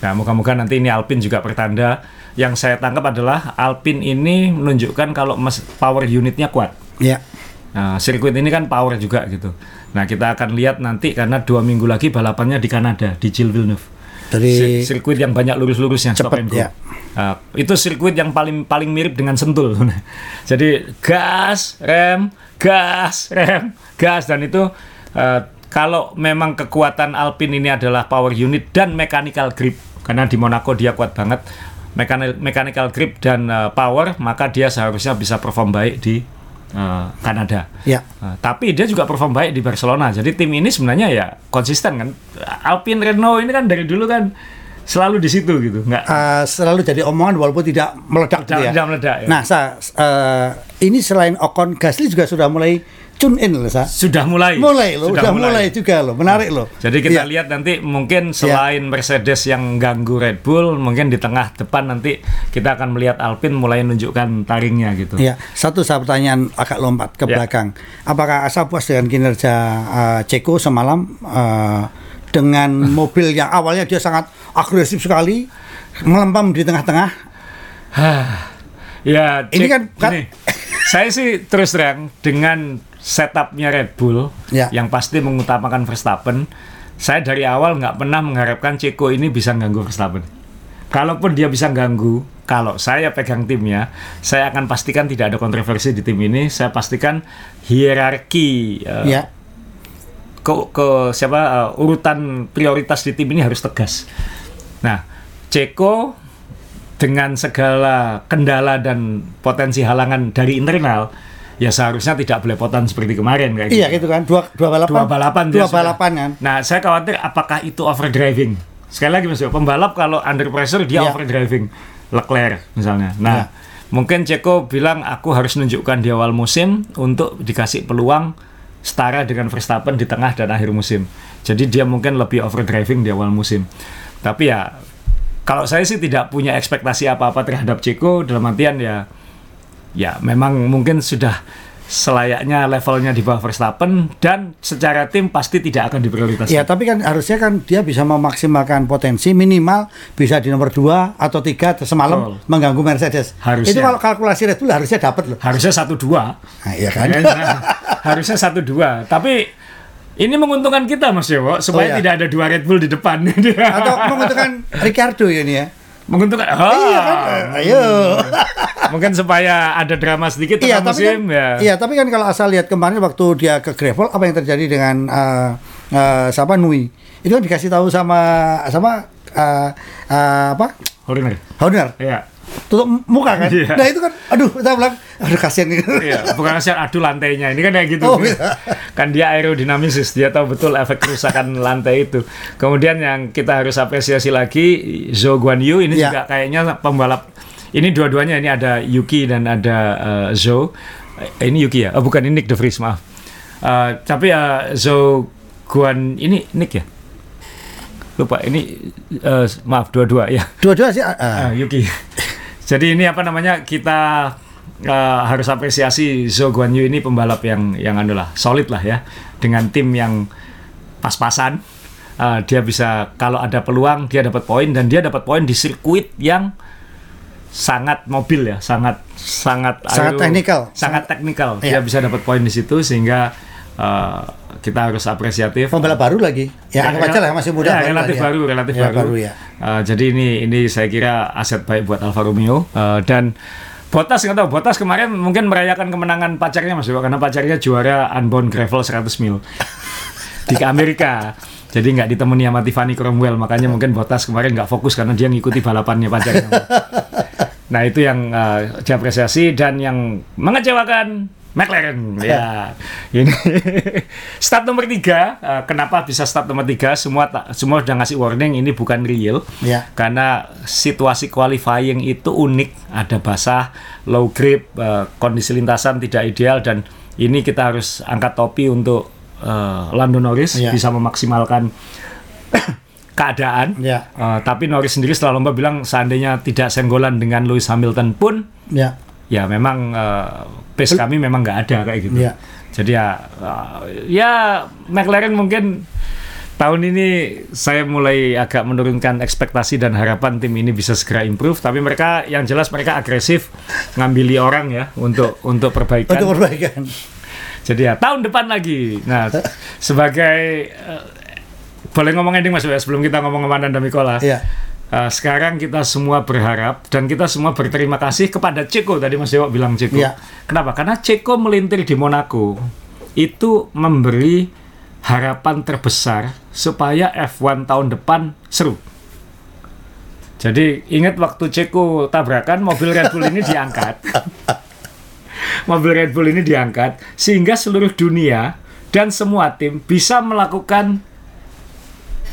Nah, moga-moga nanti ini Alpine juga pertanda. Yang saya tangkap adalah Alpine ini menunjukkan kalau mes- power unitnya kuat. Iya. Nah, sirkuit ini kan power juga gitu. Nah, kita akan lihat nanti karena dua minggu lagi balapannya di Kanada di Gilles Villeneuve. Dari Sir- sirkuit yang banyak lurus-lurusnya go. ya. Nah, itu sirkuit yang paling paling mirip dengan sentul. [laughs] Jadi gas, rem, gas, rem, gas dan itu eh, kalau memang kekuatan Alpine ini adalah power unit dan mechanical grip karena di Monaco dia kuat banget mechanical grip dan eh, power maka dia seharusnya bisa perform baik di eh, Kanada. ya. Nah, tapi dia juga perform baik di Barcelona. Jadi tim ini sebenarnya ya konsisten kan. Alpine Renault ini kan dari dulu kan selalu di situ gitu. Nggak Eh, selalu jadi omongan walaupun tidak meledak gitu tidak, ya. tidak meledak ya. Nah, sa, eh, ini selain Ocon, Gasly juga sudah mulai tune in loh, sa. sudah mulai. Mulai loh, sudah mulai. juga loh, menarik loh. Jadi kita Iya. lihat nanti mungkin selain Mercedes yang ganggu Red Bull, mungkin di tengah depan nanti kita akan melihat Alpine mulai menunjukkan taringnya gitu. Ya, satu saya pertanyaan agak lompat ke Ya. belakang. Apakah Asa puas dengan kinerja uh, Ceko semalam uh, dengan [laughs] mobil yang awalnya dia sangat agresif sekali, melempam di tengah-tengah? [sighs] Ya, Ini kan- kan- gini, saya sih terus terang dengan setupnya Red Bull Ya. yang pasti mengutamakan Verstappen. Saya dari awal nggak pernah mengharapkan Ceko ini bisa ganggu Verstappen. Kalaupun dia bisa ganggu, kalau saya pegang timnya, saya akan pastikan tidak ada kontroversi di tim ini. Saya pastikan hierarki eh, Ya, ke, ke siapa uh, urutan prioritas di tim ini harus tegas. Nah, Ceko dengan segala kendala dan potensi halangan dari internal, ya seharusnya tidak belepotan seperti kemarin kayak iya gitu kan, dua dua balapan. Dua balapan Dua balapan kan. Nah, saya khawatir apakah itu overdriving. Sekali lagi Mas pembalap kalau under pressure dia Iya. overdriving. Leclerc misalnya. Nah, Iya. mungkin Ceko bilang aku harus menunjukkan di awal musim untuk dikasih peluang setara dengan Verstappen di tengah dan akhir musim. Jadi dia mungkin lebih overdriving di awal musim. Tapi ya kalau saya sih tidak punya ekspektasi apa-apa terhadap Ceko dalam artian ya ya memang mungkin sudah selayaknya levelnya di bawah Verstappen dan secara tim pasti tidak akan diprioritaskan. Ya, tapi kan harusnya kan dia bisa memaksimalkan potensi minimal bisa di nomor dua atau tiga atau semalam Betul. mengganggu Mercedes. Harusnya. Itu kalau kalkulasi Red Bull harusnya dapat loh. Harusnya satu dua, Nah, iya kan? [laughs] harusnya satu dua. Tapi ini menguntungkan kita Mas Dewo supaya Oh, iya. tidak ada dua Red Bull di depan. atau menguntungkan Ricardo ya ini ya. Menguntungkan. Oh, Iya kan? Ayo. [laughs] mungkin supaya ada drama sedikit Iya, tapi kan, musim ya. iya, tapi kan kalau asal lihat kemarin waktu dia ke gravel, apa yang terjadi dengan eh, eh, siapa Nui? Itu kan dikasih tahu sama sama eh, eh, apa? Horner. Horner. Iya. Tutup muka kan? Iya. Nah itu kan, aduh, kita bilang, aduh kasihan gitu. Iya, bukan kasihan adu lantainya. Ini kan kayak gitu. Oh, iya. Kan dia aerodinamisis, dia tahu betul efek kerusakan lantai itu. Kemudian yang kita harus apresiasi lagi Zhou Guanyu ini Iya. juga kayaknya pembalap ini dua-duanya ini ada Yuki dan ada eh, Zhou. Eh, ini Yuki ya? Oh, bukan ini Nick De Vries, maaf. Eh, tapi ya Zhou Guan ini Nick ya? Lupa, ini eh, maaf dua-dua ya. Dua-dua sih. ah, Ah, Yuki. Jadi ini apa namanya kita eh, harus apresiasi Zhou Guan Yu ini pembalap yang yang anu lah solid lah ya dengan tim yang pas-pasan. Eh, dia bisa kalau ada peluang dia dapat poin dan dia dapat poin di sirkuit yang sangat mobil ya, sangat sangat Sangat teknikal. sangat teknikal. Iya. Dia bisa dapat poin di situ sehingga eh, kita harus apresiatif. Pembalap baru lagi. Ya, anggap aja lah masih muda. Ya, baru relatif lah, ya. baru, relatif Ya, baru. ya. Uh, jadi ini ini saya kira aset baik buat Alfa Romeo Uh, dan Bottas nggak tahu Bottas kemarin mungkin merayakan kemenangan pacarnya Mas karena pacarnya juara unbound gravel 100 mil [laughs] di Amerika. Jadi nggak ditemani sama Tiffany Cromwell, makanya mungkin Bottas kemarin nggak fokus karena dia ngikuti balapannya pacarnya. [laughs] Nah itu yang uh, diapresiasi dan yang mengecewakan McLaren ya ini [laughs] start nomor tiga uh, kenapa bisa start nomor tiga semua tak- semua sudah ngasih warning ini bukan real Ya. karena situasi qualifying itu unik ada basah low grip uh, kondisi lintasan tidak ideal dan ini kita harus angkat topi untuk uh, Lando Norris Ya. bisa memaksimalkan [coughs] keadaan Ya. Uh, tapi Norris sendiri setelah lomba bilang seandainya tidak senggolan dengan Lewis Hamilton pun Ya. Ya memang uh, pace kami memang nggak ada kayak gitu. Ya. Jadi ya uh, ya McLaren mungkin tahun ini saya mulai agak menurunkan ekspektasi dan harapan tim ini bisa segera improve tapi mereka yang jelas mereka agresif ngambili orang ya untuk untuk perbaikan. Untuk perbaikan. Jadi ya tahun depan lagi. Nah, [laughs] sebagai eh, boleh ngomong ending Mas ya sebelum kita ngomong sama Nanda Mikola. Iya. Eh, sekarang kita semua berharap dan kita semua berterima kasih kepada Ceko tadi Mas Dewa bilang Ceko. Iya. Kenapa? Karena Ceko melintir di Monaco itu memberi harapan terbesar supaya F1 tahun depan seru. Jadi ingat waktu Ceko tabrakan mobil Red Bull ini diangkat. [laughs] mobil Red Bull ini diangkat sehingga seluruh dunia dan semua tim bisa melakukan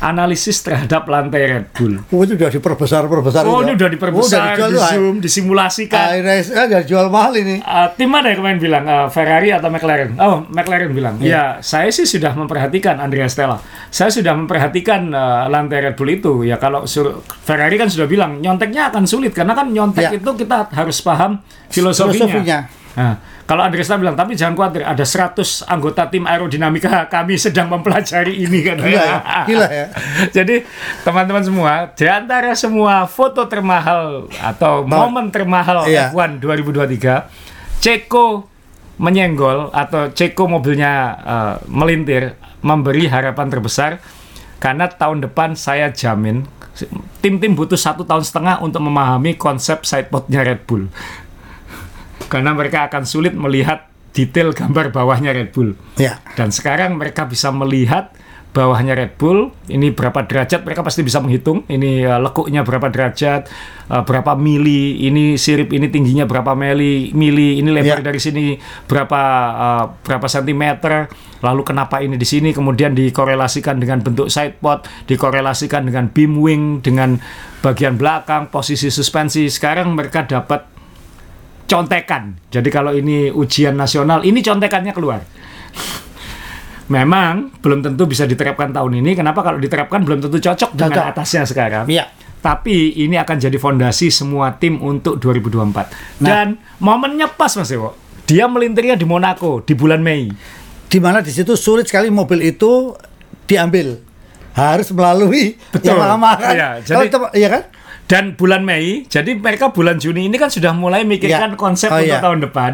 analisis terhadap lantai Red Bull. Oh, itu udah diperbesar perbesar Oh, ini udah diperbesar, dijual di zoom, disimulasikan. iRace ah, udah jual mahal ini. Uh, tim mana yang kemarin bilang Uh, Ferrari atau McLaren? Oh, McLaren bilang. Ya, saya sih sudah memperhatikan Andrea Stella. Saya sudah memperhatikan uh, lantai Red Bull itu. Ya kalau sur- Ferrari kan sudah bilang nyonteknya akan sulit karena kan nyontek Ya. itu kita harus paham filosofinya. Filosofinya. Nah, kalau Andrea Stella bilang, tapi jangan khawatir, ada 100 anggota tim aerodinamika kami sedang mempelajari ini kan. Gila ya, gila ya. [laughs] Jadi teman-teman semua, di antara semua foto termahal atau Ba- momen termahal Iya. F1 2023, Ceko menyenggol atau Ceko mobilnya eh, melintir memberi harapan terbesar karena tahun depan saya jamin tim-tim butuh satu tahun setengah untuk memahami konsep sidepodnya Red Bull karena mereka akan sulit melihat detail gambar bawahnya Red Bull Ya. dan sekarang mereka bisa melihat bawahnya Red Bull ini berapa derajat mereka pasti bisa menghitung ini uh, lekuknya berapa derajat uh, berapa mili ini sirip ini tingginya berapa mili mili ini lebar Ya. dari sini berapa uh, berapa sentimeter lalu kenapa ini di sini kemudian dikorelasikan dengan bentuk sidepod dikorelasikan dengan beam wing dengan bagian belakang posisi suspensi sekarang mereka dapat contekan jadi kalau ini ujian nasional ini contekannya keluar Memang belum tentu bisa diterapkan tahun ini. Kenapa kalau diterapkan belum tentu cocok dengan Cocok. atasnya sekarang. Iya. Tapi ini akan jadi fondasi semua tim untuk 2024. Nah. Dan momennya pas Mas Ewo. Dia melintirnya di Monaco di bulan Mei. Di mana di situ sulit sekali mobil itu diambil. Harus melalui Betul. yang lama kan. Iya, Kalau jadi- kita- iya kan? Dan bulan Mei, jadi mereka bulan Juni ini kan sudah mulai mikirkan Iya. konsep Oh, untuk iya. tahun depan.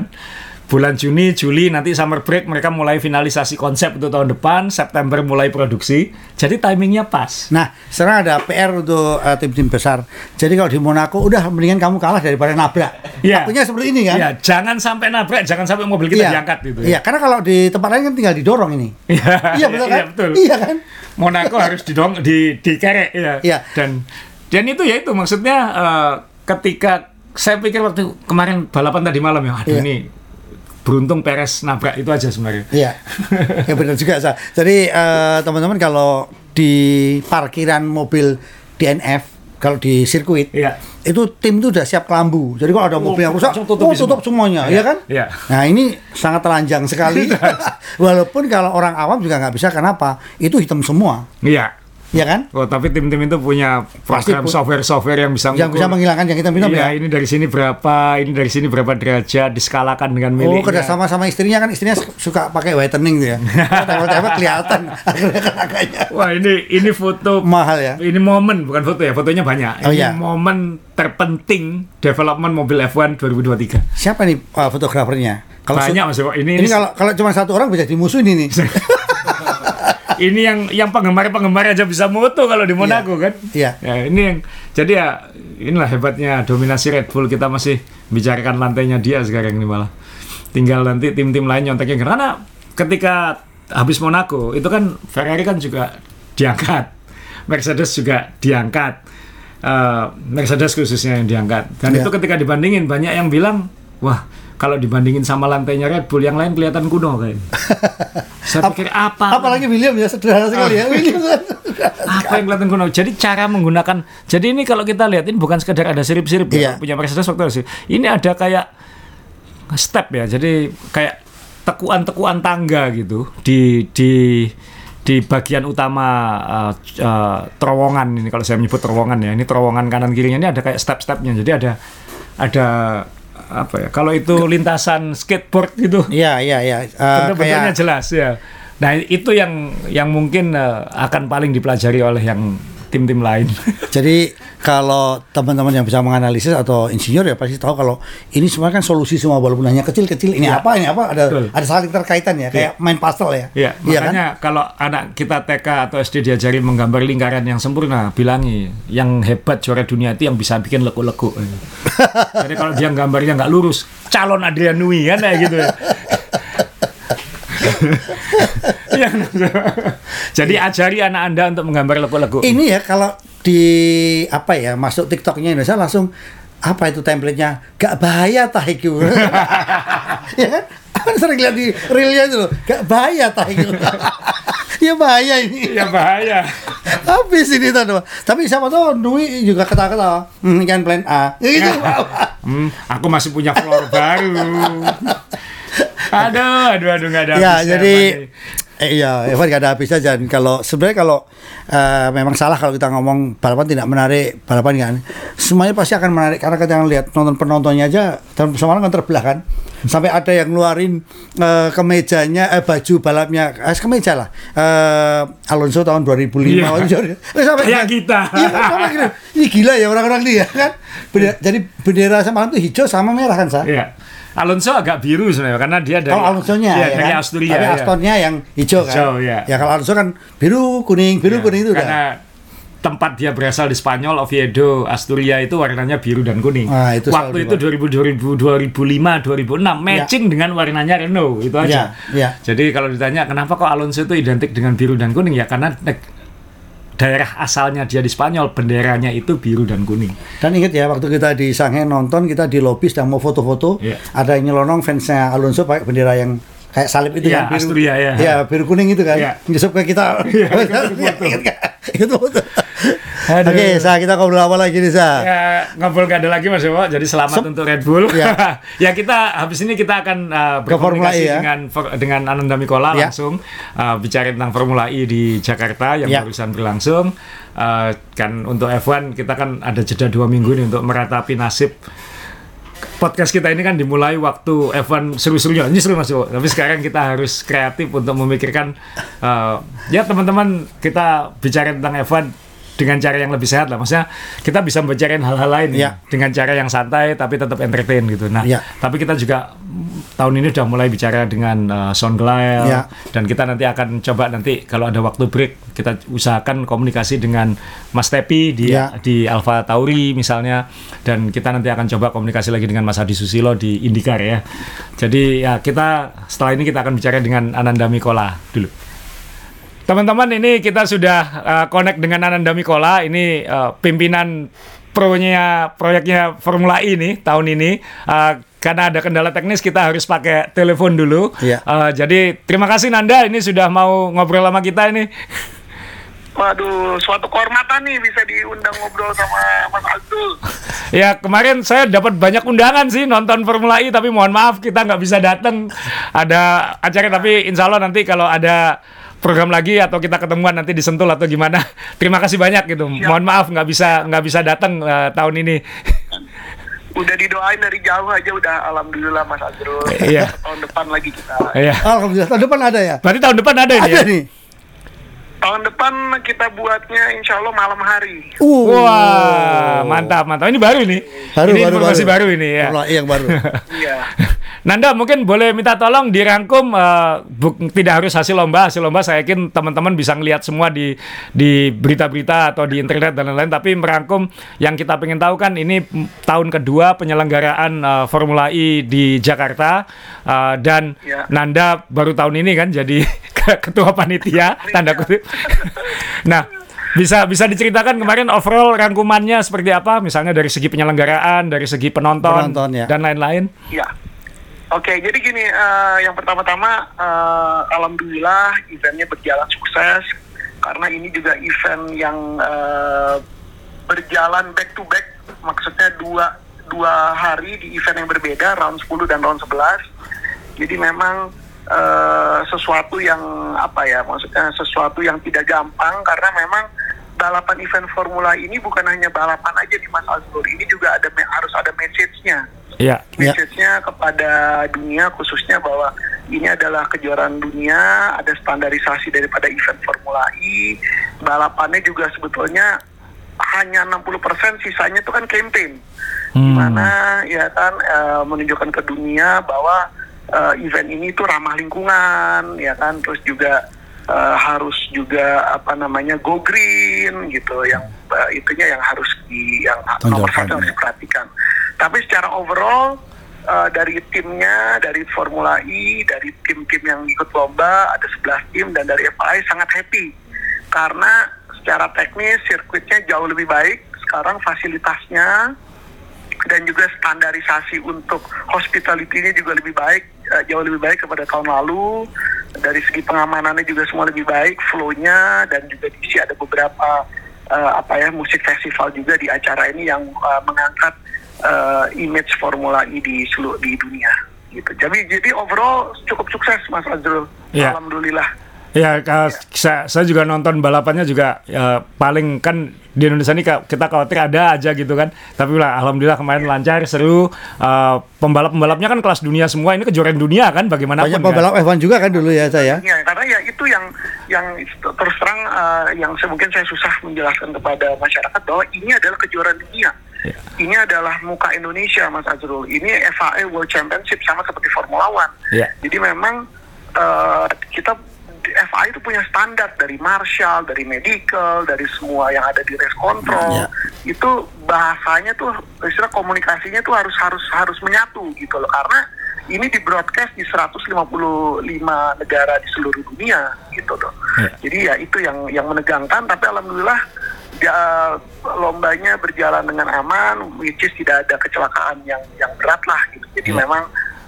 Bulan Juni, Juli nanti summer break mereka mulai finalisasi konsep untuk tahun depan, September mulai produksi. Jadi timingnya pas. Nah, sekarang ada PR untuk uh, tim-tim besar. Jadi kalau di Monaco udah mendingan kamu kalah daripada nabrak. Iya. Takutnya seperti ini kan? Ya, jangan sampai nabrak, jangan sampai mobil kita Iya. diangkat gitu. Iya, karena kalau di tempat lain kan tinggal didorong ini. [laughs] Iya, iya betul kan? Iya, betul. Iya kan? Monaco harus didong di dikerek ya. Iya. Dan dan itu ya itu maksudnya eh, ketika saya pikir waktu kemarin balapan tadi malam ya, aduh Iya. ini beruntung Perez nabrak itu aja sebenarnya. Iya. ya benar juga, Sa. Jadi eh, teman-teman kalau di parkiran mobil DNF kalau di sirkuit Iya. itu tim itu udah siap kelambu. Jadi kalau ada mobil yang rusak, tutup oh, semua. tutup semuanya, ya kan? Iya. Nah ini sangat telanjang sekali. [laughs] Walaupun kalau orang awam juga nggak bisa, kenapa? Itu hitam semua, Iya. Ya kan? Oh, tapi tim-tim itu punya program software-software yang bisa Yang bisa menghilangkan yang hitam-hitam Iya, ya. ini dari sini berapa, ini dari sini berapa derajat, diskalakan dengan Oh, miliknya. kerja sama sama istrinya kan istrinya suka pakai whitening tuh ya. [laughs] Tembak-tembak kelihatan akhirnya. Wah, ini ini foto Mahal ya. Ini momen bukan foto ya, fotonya banyak. Oh, ini iya. momen terpenting development mobil F1 2023. Siapa nih uh, fotografernya? Kalau banyak Mas. Ini ini kalau kalau cuma satu orang bisa dimusuhin ini. [laughs] ini yang yang penggemar-penggemar aja bisa moto kalau di Monaco kan. Iya. Ya, ini yang jadi ya inilah hebatnya dominasi Red Bull kita masih bicarakan lantainya dia sekarang ini malah. Tinggal nanti tim-tim lain nyonteknya karena ketika habis Monaco itu kan Ferrari kan juga diangkat. Mercedes juga diangkat. Eh, Mercedes khususnya yang diangkat. Dan Iya. itu ketika dibandingin banyak yang bilang, wah kalau dibandingin sama lantainya Red Bull yang lain kelihatan kuno kayaknya. [laughs] Saya pikir apa? Apalagi William ya sederhana sekali ya. William kan. [laughs] apa yang kelihatan kuno? Jadi cara menggunakan, jadi ini kalau kita lihat ini bukan sekedar ada sirip-sirip Iya. ya, punya Mercedes waktu sirip. Ini ada kayak step ya, jadi kayak tekuan-tekuan tangga gitu di di di bagian utama uh, uh, terowongan ini kalau saya menyebut terowongan ya, ini terowongan kanan kirinya ini ada kayak step-stepnya. Jadi ada ada apa ya? Kalau itu lintasan skateboard gitu, Iya, iya, iya. Eh, bentuk-bentuknya kayak jelas ya. Nah itu yang yang mungkin eh, akan paling dipelajari oleh yang tim-tim lain. [laughs] Jadi kalau teman-teman yang bisa menganalisis atau insinyur ya pasti tahu kalau ini semua kan solusi semua walaupun hanya kecil-kecil. Ini Iya. apa? Ini apa? Ada Betul. ada saling terkaitan ya, kayak main puzzle ya. ya, Iya kan? makanya kalau anak kita TK atau SD diajari menggambar lingkaran yang sempurna, bilangi yang hebat juara dunia itu yang bisa bikin lekuk-lekuk. [laughs] Jadi kalau dia gambarnya nggak lurus, calon Adrian Nui kan kayak gitu ya. Jadi ajari anak Anda untuk menggambar lekuk-lekuk. Ini ya kalau di apa ya masuk TikToknya Indonesia langsung apa itu template-nya? Gak bahaya tah itu [laughs] ya kan Aku sering lihat di reelnya itu loh. Gak bahaya tah itu [laughs] ya bahaya ini. Ya bahaya. habis ini tuh tapi siapa tahu Dwi juga ketawa-ketawa. Hmm, kan plan A. Ya gitu. [laughs] Hmm, aku masih punya floor baru. Aduh, aduh, aduh, nggak ada ya jadi. Eh, iya Evan gak ada habisnya dan kalau sebenarnya kalau eh, memang salah kalau kita ngomong balapan tidak menarik balapan kan semuanya pasti akan menarik karena kita lihat nonton penontonnya aja dan semalam kan terbelah kan sampai ada yang ngeluarin eh, kemejanya eh, baju balapnya eh, kemeja lah eh, Alonso tahun 2005 Iya. Eh, sampai Kayak kita. Iya, kan, gini. ini gila ya orang-orang ini ya kan Bendera- jadi bendera semalam itu hijau sama merah kan sa Iya. Alonso agak biru sebenarnya karena dia dari kalau Alonso-nya Iya, ya dari kan? Asturia. Tapi ya. Astonnya yang hijau kan. Hijau, ya. Ya kalau Alonso kan biru, kuning, biru, Iya, kuning itu karena udah. tempat dia berasal di Spanyol, Oviedo, Asturia itu warnanya biru dan kuning. Ah, itu Waktu itu 2000, 2000 2005, 2006 matching dengan warnanya Renault itu aja. Ya, ya. Jadi kalau ditanya kenapa kok Alonso itu identik dengan biru dan kuning ya karena daerah asalnya dia di Spanyol benderanya itu biru dan kuning. Dan ingat ya waktu kita di Shanghai nonton kita di lobi sedang mau foto-foto, Iya. ada yang nyelonong fansnya Alonso pakai bendera yang kayak salib itu Iya, kan biru. Asturia, ya. Iya, biru kuning itu kan. Iya. Nyusup ke kita. [laughs] [laughs] Nggak? Ikut foto. Aduh. Oke, saya kita ngobrol apa lagi nih, Sa? Ya, ngobrol gak ada lagi Mas Dewo. Jadi selamat Sep- untuk Red Bull. Ya. [laughs] ya kita habis ini kita akan uh, berkomunikasi E ya. dengan dengan Ananda Mikola Ya. langsung uh, bicara tentang Formula E di Jakarta yang Ya. barusan berlangsung. Uh, kan untuk F1 kita kan ada jeda dua minggu ini untuk meratapi nasib podcast kita ini kan dimulai waktu F1 seru-serunya. Ini seru mas tapi sekarang kita harus kreatif untuk memikirkan uh, ya teman-teman kita bicara tentang F1 dengan cara yang lebih sehat lah maksudnya kita bisa membicarain hal-hal lain Ya. dengan cara yang santai tapi tetap entertain gitu nah Ya. tapi kita juga mm, tahun ini sudah mulai bicara dengan uh, Sound Glyle Ya. dan kita nanti akan coba nanti kalau ada waktu break kita usahakan komunikasi dengan Mas Tepi di Ya. di Alfa Tauri misalnya dan kita nanti akan coba komunikasi lagi dengan Mas Hadi Susilo di Indikar ya. Jadi ya kita setelah ini kita akan bicara dengan Ananda Mikola dulu. Teman-teman ini kita sudah uh, connect dengan Ananda Mikola ini uh, pimpinan pronya proyeknya Formula E ini tahun ini Uh, karena ada kendala teknis kita harus pakai telepon dulu. Iya. Uh, jadi terima kasih Nanda ini sudah mau ngobrol sama kita ini. Waduh, suatu kehormatan nih bisa diundang ngobrol sama Mas Azul. Ya kemarin saya dapat banyak undangan sih nonton Formula E tapi mohon maaf kita nggak bisa datang ada acara tapi insya Allah nanti kalau ada program lagi atau kita ketemuan nanti di Sentul atau gimana [laughs] terima kasih banyak gitu mohon maaf nggak bisa nggak bisa datang eh, tahun ini [laughs] Udah didoain dari jauh aja udah alhamdulillah Mas Azrul. Iya. Tahun depan lagi kita. ya Alhamdulillah tahun depan ada ya. berarti tahun depan ada ini Ada ya nih. Tahun depan kita buatnya insya Allah malam hari. Uh. Wah, mantap, mantap. Ini baru nih. Baru, ini baru, informasi baru, baru. ini ya. Formula E yang baru. [laughs] Iya. Nanda mungkin boleh minta tolong dirangkum eh, bu- tidak harus hasil lomba hasil lomba saya yakin teman-teman bisa ngelihat semua di di berita-berita atau di internet dan lain-lain tapi merangkum yang kita pengen tahu kan ini tahun kedua penyelenggaraan eh, Formula E di Jakarta eh, dan Ya. Nanda baru tahun ini kan jadi [laughs] [laughs] ketua panitia tanda kutip [laughs] nah bisa bisa diceritakan kemarin overall rangkumannya seperti apa misalnya dari segi penyelenggaraan dari segi penonton, Penonton, ya. dan lain-lain Iya. Oke, jadi gini, eh, yang pertama-tama, eh, alhamdulillah eventnya berjalan sukses karena ini juga event yang eh, berjalan back to back, maksudnya dua dua hari di event yang berbeda, round 10 dan round 11. Jadi memang eh, sesuatu yang apa ya, maksudnya sesuatu yang tidak gampang karena memang balapan event formula ini bukan hanya balapan aja di Mas Azrul, ini juga ada harus ada message-nya Iya. Ya. message-nya kepada dunia khususnya bahwa ini adalah kejuaraan dunia, ada standarisasi daripada event Formula E. Balapannya juga sebetulnya hanya 60% sisanya itu kan campaign. Hmm. Di mana ya kan eh, menunjukkan ke dunia bahwa eh, event ini tuh ramah lingkungan, ya kan, terus juga eh, harus juga apa namanya go green gitu, yang eh, itunya yang harus di yang nomor satu harus ya. diperhatikan. Tapi secara overall eh, dari timnya, dari Formula E, dari tim-tim yang ikut lomba ada 11 tim dan dari FIA sangat happy karena secara teknis sirkuitnya jauh lebih baik. Sekarang fasilitasnya dan juga standarisasi untuk hospitality-nya juga lebih baik, eh, jauh lebih baik kepada tahun lalu. Dari segi pengamanannya juga semua lebih baik, flow-nya dan juga di sini ada beberapa eh, apa ya musik festival juga di acara ini yang eh, mengangkat eh, image Formula E di seluruh di dunia. Gitu. Jadi jadi overall cukup sukses Mas Azrul. Iya. Alhamdulillah. Ya, ka- saya, saya juga nonton balapannya juga ya, paling kan di Indonesia ini kita khawatir ada aja gitu kan. Tapi lah, alhamdulillah kemarin lancar, seru. Uh, pembalap-pembalapnya kan kelas dunia semua. Ini kejuaraan dunia kan, bagaimana Banyak pembalap F1 juga kan dulu ya saya. Ya, karena ya itu yang yang terus terang eh, yang mungkin saya susah menjelaskan kepada masyarakat bahwa ini adalah kejuaraan dunia. Ya. Ini adalah muka Indonesia, Mas Azrul. Ini FIA World Championship sama seperti Formula One. Ya. Jadi memang eh, kita FIA itu punya standar dari marshal, dari medical, dari semua yang ada di race control. Ya. Itu bahasanya tuh istilah komunikasinya tuh harus harus harus menyatu gitu loh karena ini di broadcast di 155 negara di seluruh dunia gitu loh. Ya. Jadi ya itu yang yang menegangkan tapi alhamdulillah ya, lombanya berjalan dengan aman, which is tidak ada kecelakaan yang yang berat lah gitu. Jadi Ya. memang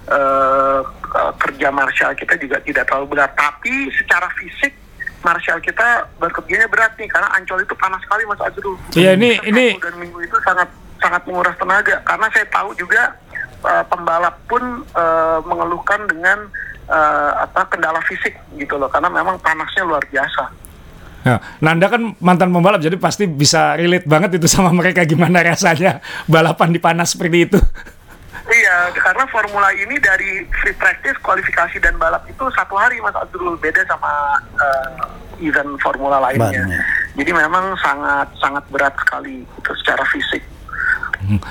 eh, eh, kerja marshal kita juga tidak terlalu berat, tapi secara fisik marshal kita bekerjanya berat nih karena Ancol itu panas sekali Mas Azrul. Iya, ini- Sabtu ini- dan Minggu itu sangat sangat menguras tenaga karena saya tahu juga eh, pembalap pun eh, mengeluhkan dengan eh, apa kendala fisik gitu loh karena memang panasnya luar biasa. Ya, Nanda kan mantan pembalap, jadi pasti bisa relate banget itu sama mereka gimana rasanya balapan di panas seperti itu. Iya, karena formula ini dari free practice, kualifikasi dan balap itu satu hari Mas Abdul beda sama eh, event formula lainnya. Banyak. Jadi memang sangat sangat berat sekali itu secara fisik.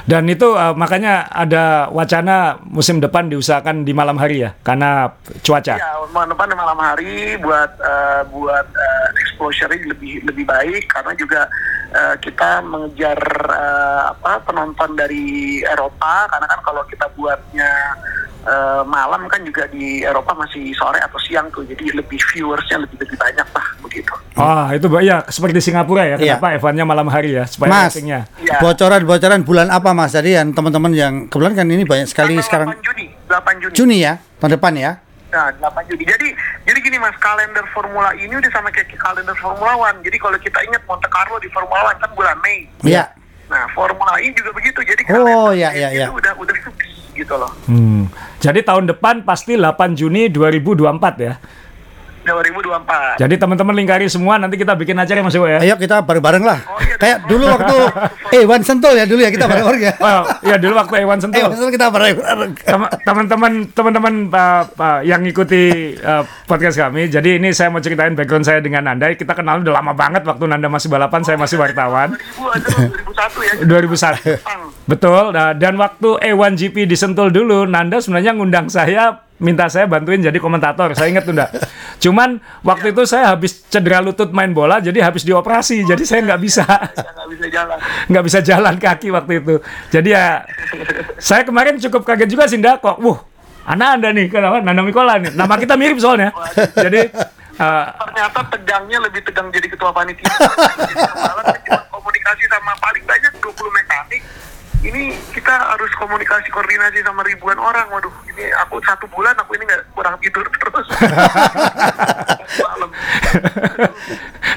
Dan itu uh, makanya ada wacana musim depan diusahakan di malam hari ya, karena cuaca. Ya, malam depan malam hari buat eh, buat eh, exposure-nya lebih lebih baik karena juga eh, kita mengejar eh, apa penonton dari Eropa karena kan kalau kita buatnya eh, malam kan juga di Eropa masih sore atau siang tuh jadi lebih viewersnya lebih lebih banyak lah begitu. Ah, itu ya seperti Singapura ya. Iya. Kenapa F1-nya malam hari ya, supaya Mas. Ya. Bocoran-bocoran bulan apa Mas? Jadi yang teman-teman yang kebetulan kan ini banyak sekali Tanggal sekarang 8 Juni, 8 Juni. Juni ya, tahun depan ya. Nah, 8 Juni. Jadi Jadi gini mas, kalender Formula ini udah sama kayak kalender Formula One. Jadi kalau kita ingat Monte Carlo di Formula One kan bulan Mei. Iya. Nah, Formula E juga begitu. Jadi Oh, kalender iya, iya, itu iya. udah udah fix gitu loh. Hmm. Jadi tahun depan pasti 8 Juni 2024 ya. 2024. Jadi teman-teman lingkari semua nanti kita bikin acara Mas Iwo ya. Ayo kita bareng-bareng lah. Oh, iya, Kayak dulu waktu [laughs] eh Wan Sentul ya dulu ya kita bareng-bareng ya. Oh, ya dulu waktu Ewan Eh Sentul. Wan Sentul kita bareng-bareng. Tem- teman-teman teman-teman uh, uh, yang ngikuti uh, podcast kami. Jadi ini saya mau ceritain background saya dengan Nanda. Kita kenal udah lama banget waktu Nanda masih balapan, saya masih wartawan. 2000 aja 2001 ya. [laughs] 2001. Jepang. Betul. Nah, dan waktu A1GP di Sentul dulu, Nanda sebenarnya ngundang saya minta saya bantuin jadi komentator. Saya ingat tuh, Nda. Cuman waktu itu saya habis cedera lutut main bola, jadi habis dioperasi. Jadi saya nggak bisa nggak bisa jalan. nggak bisa jalan kaki waktu itu. Jadi ya saya kemarin cukup kaget juga sih, Nda. Kok, wuh, anak Anda nih, kenapa? Nanda Mikola nih. Nama kita mirip soalnya. Jadi uh, Ternyata tegangnya lebih tegang jadi ketua panitia. [laughs] Komunikasi sama paling banyak 20 mekanik. Ini kita harus komunikasi koordinasi sama ribuan orang. Waduh, ini aku satu bulan aku ini nggak kurang tidur terus. [laughs]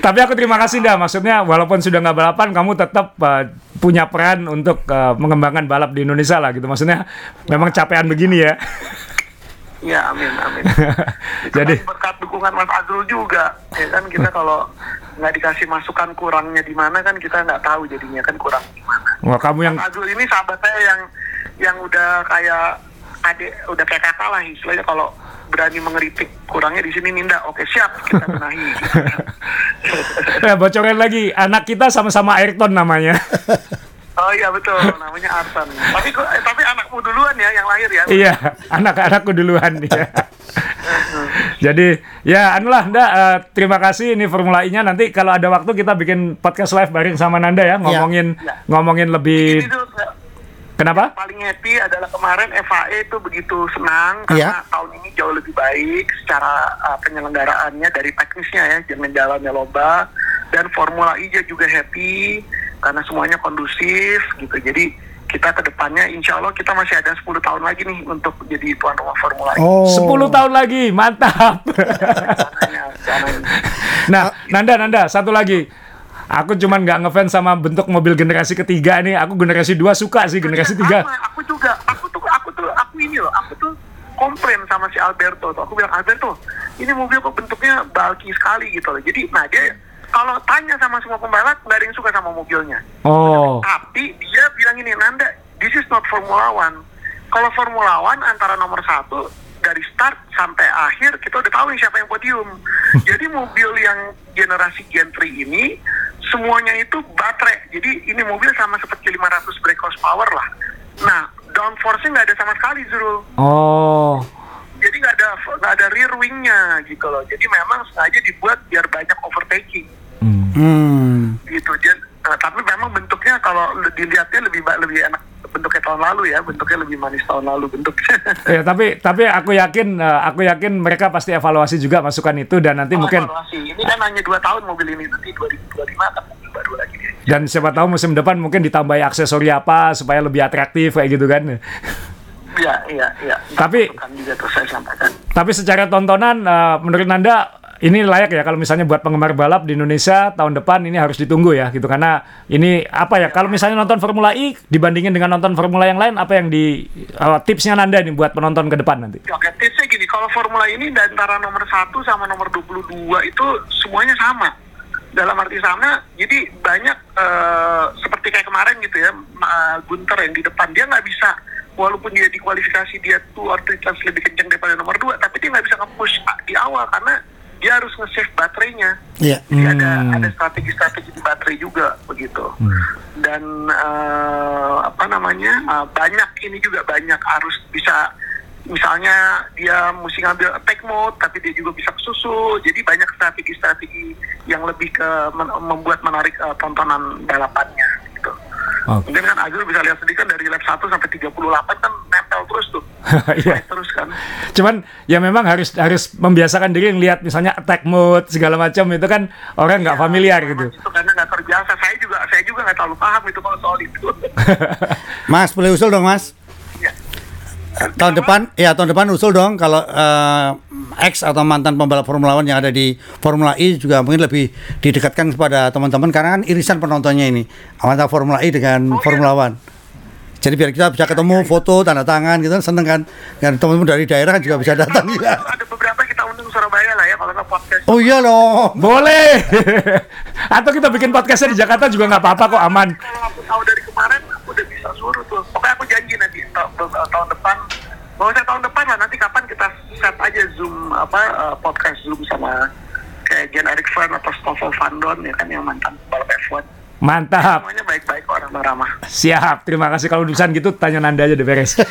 Tapi aku terima kasih dah. Maksudnya walaupun sudah nggak balapan, kamu tetap uh, punya peran untuk uh, mengembangkan balap di Indonesia lah gitu. Maksudnya memang capean begini ya. Ya, amin, amin. [laughs] Jadi Kan berkat dukungan Mas Azrul juga, ya kan kita [laughs] kalau nggak dikasih masukan kurangnya di mana kan kita nggak tahu jadinya kan kurang di mana. wah kamu yang Mas Azrul ini sahabat saya yang yang udah kayak adik, udah kayak kakak lah istilahnya kalau berani mengeritik kurangnya di sini Ninda, oke siap kita benahi. ya, [laughs] bocorin lagi. Anak kita sama-sama Ayrton namanya. [laughs] oh iya betul, namanya Arsan. Tapi eh, tapi anakmu duluan ya yang lahir ya. iya, [laughs] anak-anakku duluan ya. Jadi ya anulah Nda eh, terima kasih ini Formula E-nya nanti kalau ada waktu kita bikin podcast live bareng sama Nanda ya ngomongin Iya. ngomongin Ini lebih tuh kenapa? paling happy adalah kemarin FAE itu begitu senang karena Iya. tahun ini jauh lebih baik secara uh, penyelenggaraannya dari teknisnya ya jalan jalannya lomba dan Formula E juga happy karena semuanya kondusif gitu jadi kita ke depannya insya Allah kita masih ada 10 tahun lagi nih untuk jadi tuan rumah Formula E. Oh. 10 tahun lagi, mantap. [laughs] Nah, Nanda, Nanda, satu lagi. Aku cuman nggak ngefans sama bentuk mobil generasi ketiga nih. Aku generasi dua suka sih generasi tiga. Sama, aku juga aku tuh aku tuh aku ini loh aku tuh komplain sama si Alberto tuh aku bilang Alberto ini mobil kok bentuknya bulky sekali gitu loh jadi nah dia kalau tanya sama semua pembalap nggak ada yang suka sama mobilnya. Oh, tapi dia bilang ini Nanda this is not Formula One. Kalau Formula One antara nomor satu dari start sampai akhir kita udah tahu nih siapa yang podium. [laughs] Jadi mobil yang generasi Gen 3 ini semuanya itu baterai. Jadi ini mobil sama seperti 500 brake horsepower lah. Nah downforce-nya nggak ada sama sekali Zul. Oh, jadi nggak ada nggak ada rear wing-nya gitu loh. Jadi memang sengaja dibuat biar banyak overtaking Hmm. Hmm. gitu Jen. Nah, tapi memang bentuknya kalau dilihatnya lebih lebih enak bentuknya tahun lalu ya bentuknya lebih manis tahun lalu bentuknya [laughs] ya tapi tapi aku yakin eh, aku yakin mereka pasti evaluasi juga masukan itu dan nanti Oh, mungkin evaluasi. ini kan hanya dua tahun mobil ini nanti 2025 kan mobil baru lagi dia. dan siapa tahu musim depan mungkin ditambahi aksesori apa supaya lebih atraktif kayak gitu kan. Iya, iya, iya. Tapi- juga terus saya sampaikan. Tapi secara tontonan eh, menurut Nanda ini layak ya kalau misalnya buat penggemar balap di Indonesia tahun depan ini harus ditunggu ya gitu karena ini apa ya kalau misalnya nonton Formula E dibandingin dengan nonton Formula yang lain apa yang di eh, tipsnya Nanda nih buat penonton ke depan nanti? Oke, tipsnya gini, kalau Formula ini di antara nomor 1 sama nomor 22 itu semuanya sama. Dalam arti sama, jadi banyak eh, seperti kayak kemarin gitu ya, Ma- Gunter yang di depan, dia nggak bisa, walaupun dia di kualifikasi dia two or lebih kencang daripada nomor 2, tapi dia nggak bisa nge-push di awal karena dia harus nge-save baterainya. Iya. Jadi ada Hmm. ada strategi-strategi di baterai juga begitu. Dan eh, apa namanya eh, banyak ini juga banyak harus bisa misalnya dia mesti ngambil attack mode tapi dia juga bisa susu. Jadi banyak strategi-strategi yang lebih ke men- membuat menarik eh, tontonan balapannya gitu. Oke. Mungkin kan Azul bisa lihat sendiri kan dari lap 1 sampai 38 kan nempel terus tuh. [laughs] Iya. Terus kan. Cuman ya memang harus harus membiasakan diri ngelihat misalnya attack mode segala macam itu kan orang nggak Ya, familiar gitu. Itu karena nggak terbiasa. Saya juga saya juga nggak terlalu paham itu kalau soal itu. [laughs] Mas, boleh usul dong, Mas? Ya. tahun depan ya tahun depan usul dong kalau eh, ex atau mantan pembalap Formula One yang ada di Formula E juga mungkin lebih didekatkan kepada teman-teman karena kan irisan penontonnya ini antara Formula E dengan Formula One. Jadi biar kita bisa ketemu foto tanda tangan gitu seneng kan kan teman-teman dari daerah kan juga bisa datang juga. Ada beberapa kita undang Surabaya lah ya kalau podcast. Oh iya loh. Boleh. [laughs] Atau kita bikin podcastnya di Jakarta juga nggak apa-apa kok aman. Kalau aku tahu dari kemarin, aku udah bisa suruh tuh. Pokoknya aku janji nanti tahun depan. Mau saya tahun depan lah. Nanti kapan kita set aja zoom apa eh, podcast zoom sama kayak Jan Erik Van atau Stoffel Van Dorn ya kan yang mantan balap F1. Mantap. Semuanya orang ramah. Siap. Terima kasih kalau urusan gitu tanya Nanda aja deh beres. [laughs]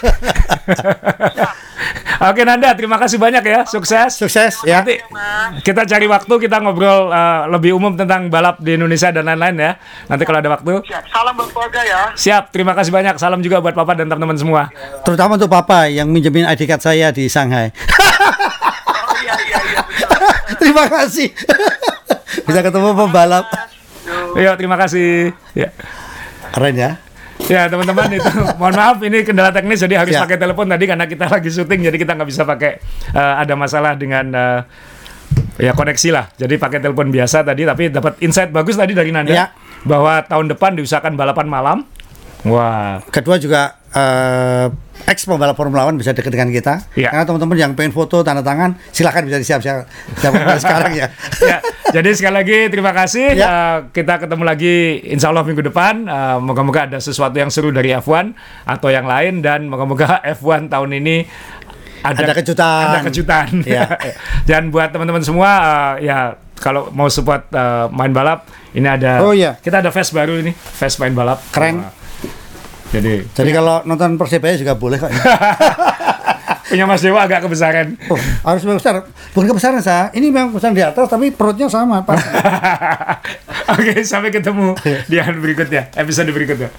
Oke Nanda, terima kasih banyak ya. Sukses. Sukses ya. Nanti kita cari waktu kita ngobrol uh, lebih umum tentang balap di Indonesia dan lain-lain ya. Nanti kalau ada waktu. Siap. Salam buat keluarga ya. Siap, terima kasih banyak. Salam juga buat Papa dan teman-teman semua. Terutama untuk Papa yang minjemin ID card saya di Shanghai. Oh iya iya iya. [laughs] Terima kasih. [laughs] bisa ketemu pembalap. Yuk, terima kasih. Ya. Keren ya. Ya teman-teman itu [laughs] mohon maaf ini kendala teknis jadi harus Ya. pakai telepon tadi karena kita lagi syuting jadi kita nggak bisa pakai eh, ada masalah dengan eh, ya koneksi lah jadi pakai telepon biasa tadi tapi dapat insight bagus tadi dari Nanda Ya. bahwa tahun depan diusahakan balapan malam wah Kedua juga eh, ex pembalap Formula One bisa dekat dengan kita. Iya. Karena teman-teman yang pengen foto tanda tangan silahkan bisa disiap-siap siap [laughs] sekarang ya. ya, jadi sekali lagi terima kasih. Ya. Eh, kita ketemu lagi insya Allah minggu depan. Eh, moga-moga ada sesuatu yang seru dari F1 atau yang lain dan moga-moga F1 tahun ini ada, Ada kejutan. Ada kejutan. Ya. [laughs] dan buat teman-teman semua eh, ya kalau mau support eh, main balap ini ada. Oh, iya. Kita ada vest baru ini, vest main balap. Keren. Wah. Jadi Jadi kalau nonton Persebaya juga boleh kok. [laughs] punya Mas Dewa agak kebesaran. Oh, harus besar. Bukan kebesaran saya. Ini memang besar di atas tapi perutnya sama. [laughs] Oke, sampai ketemu di [laughs] berikutnya, episode berikutnya.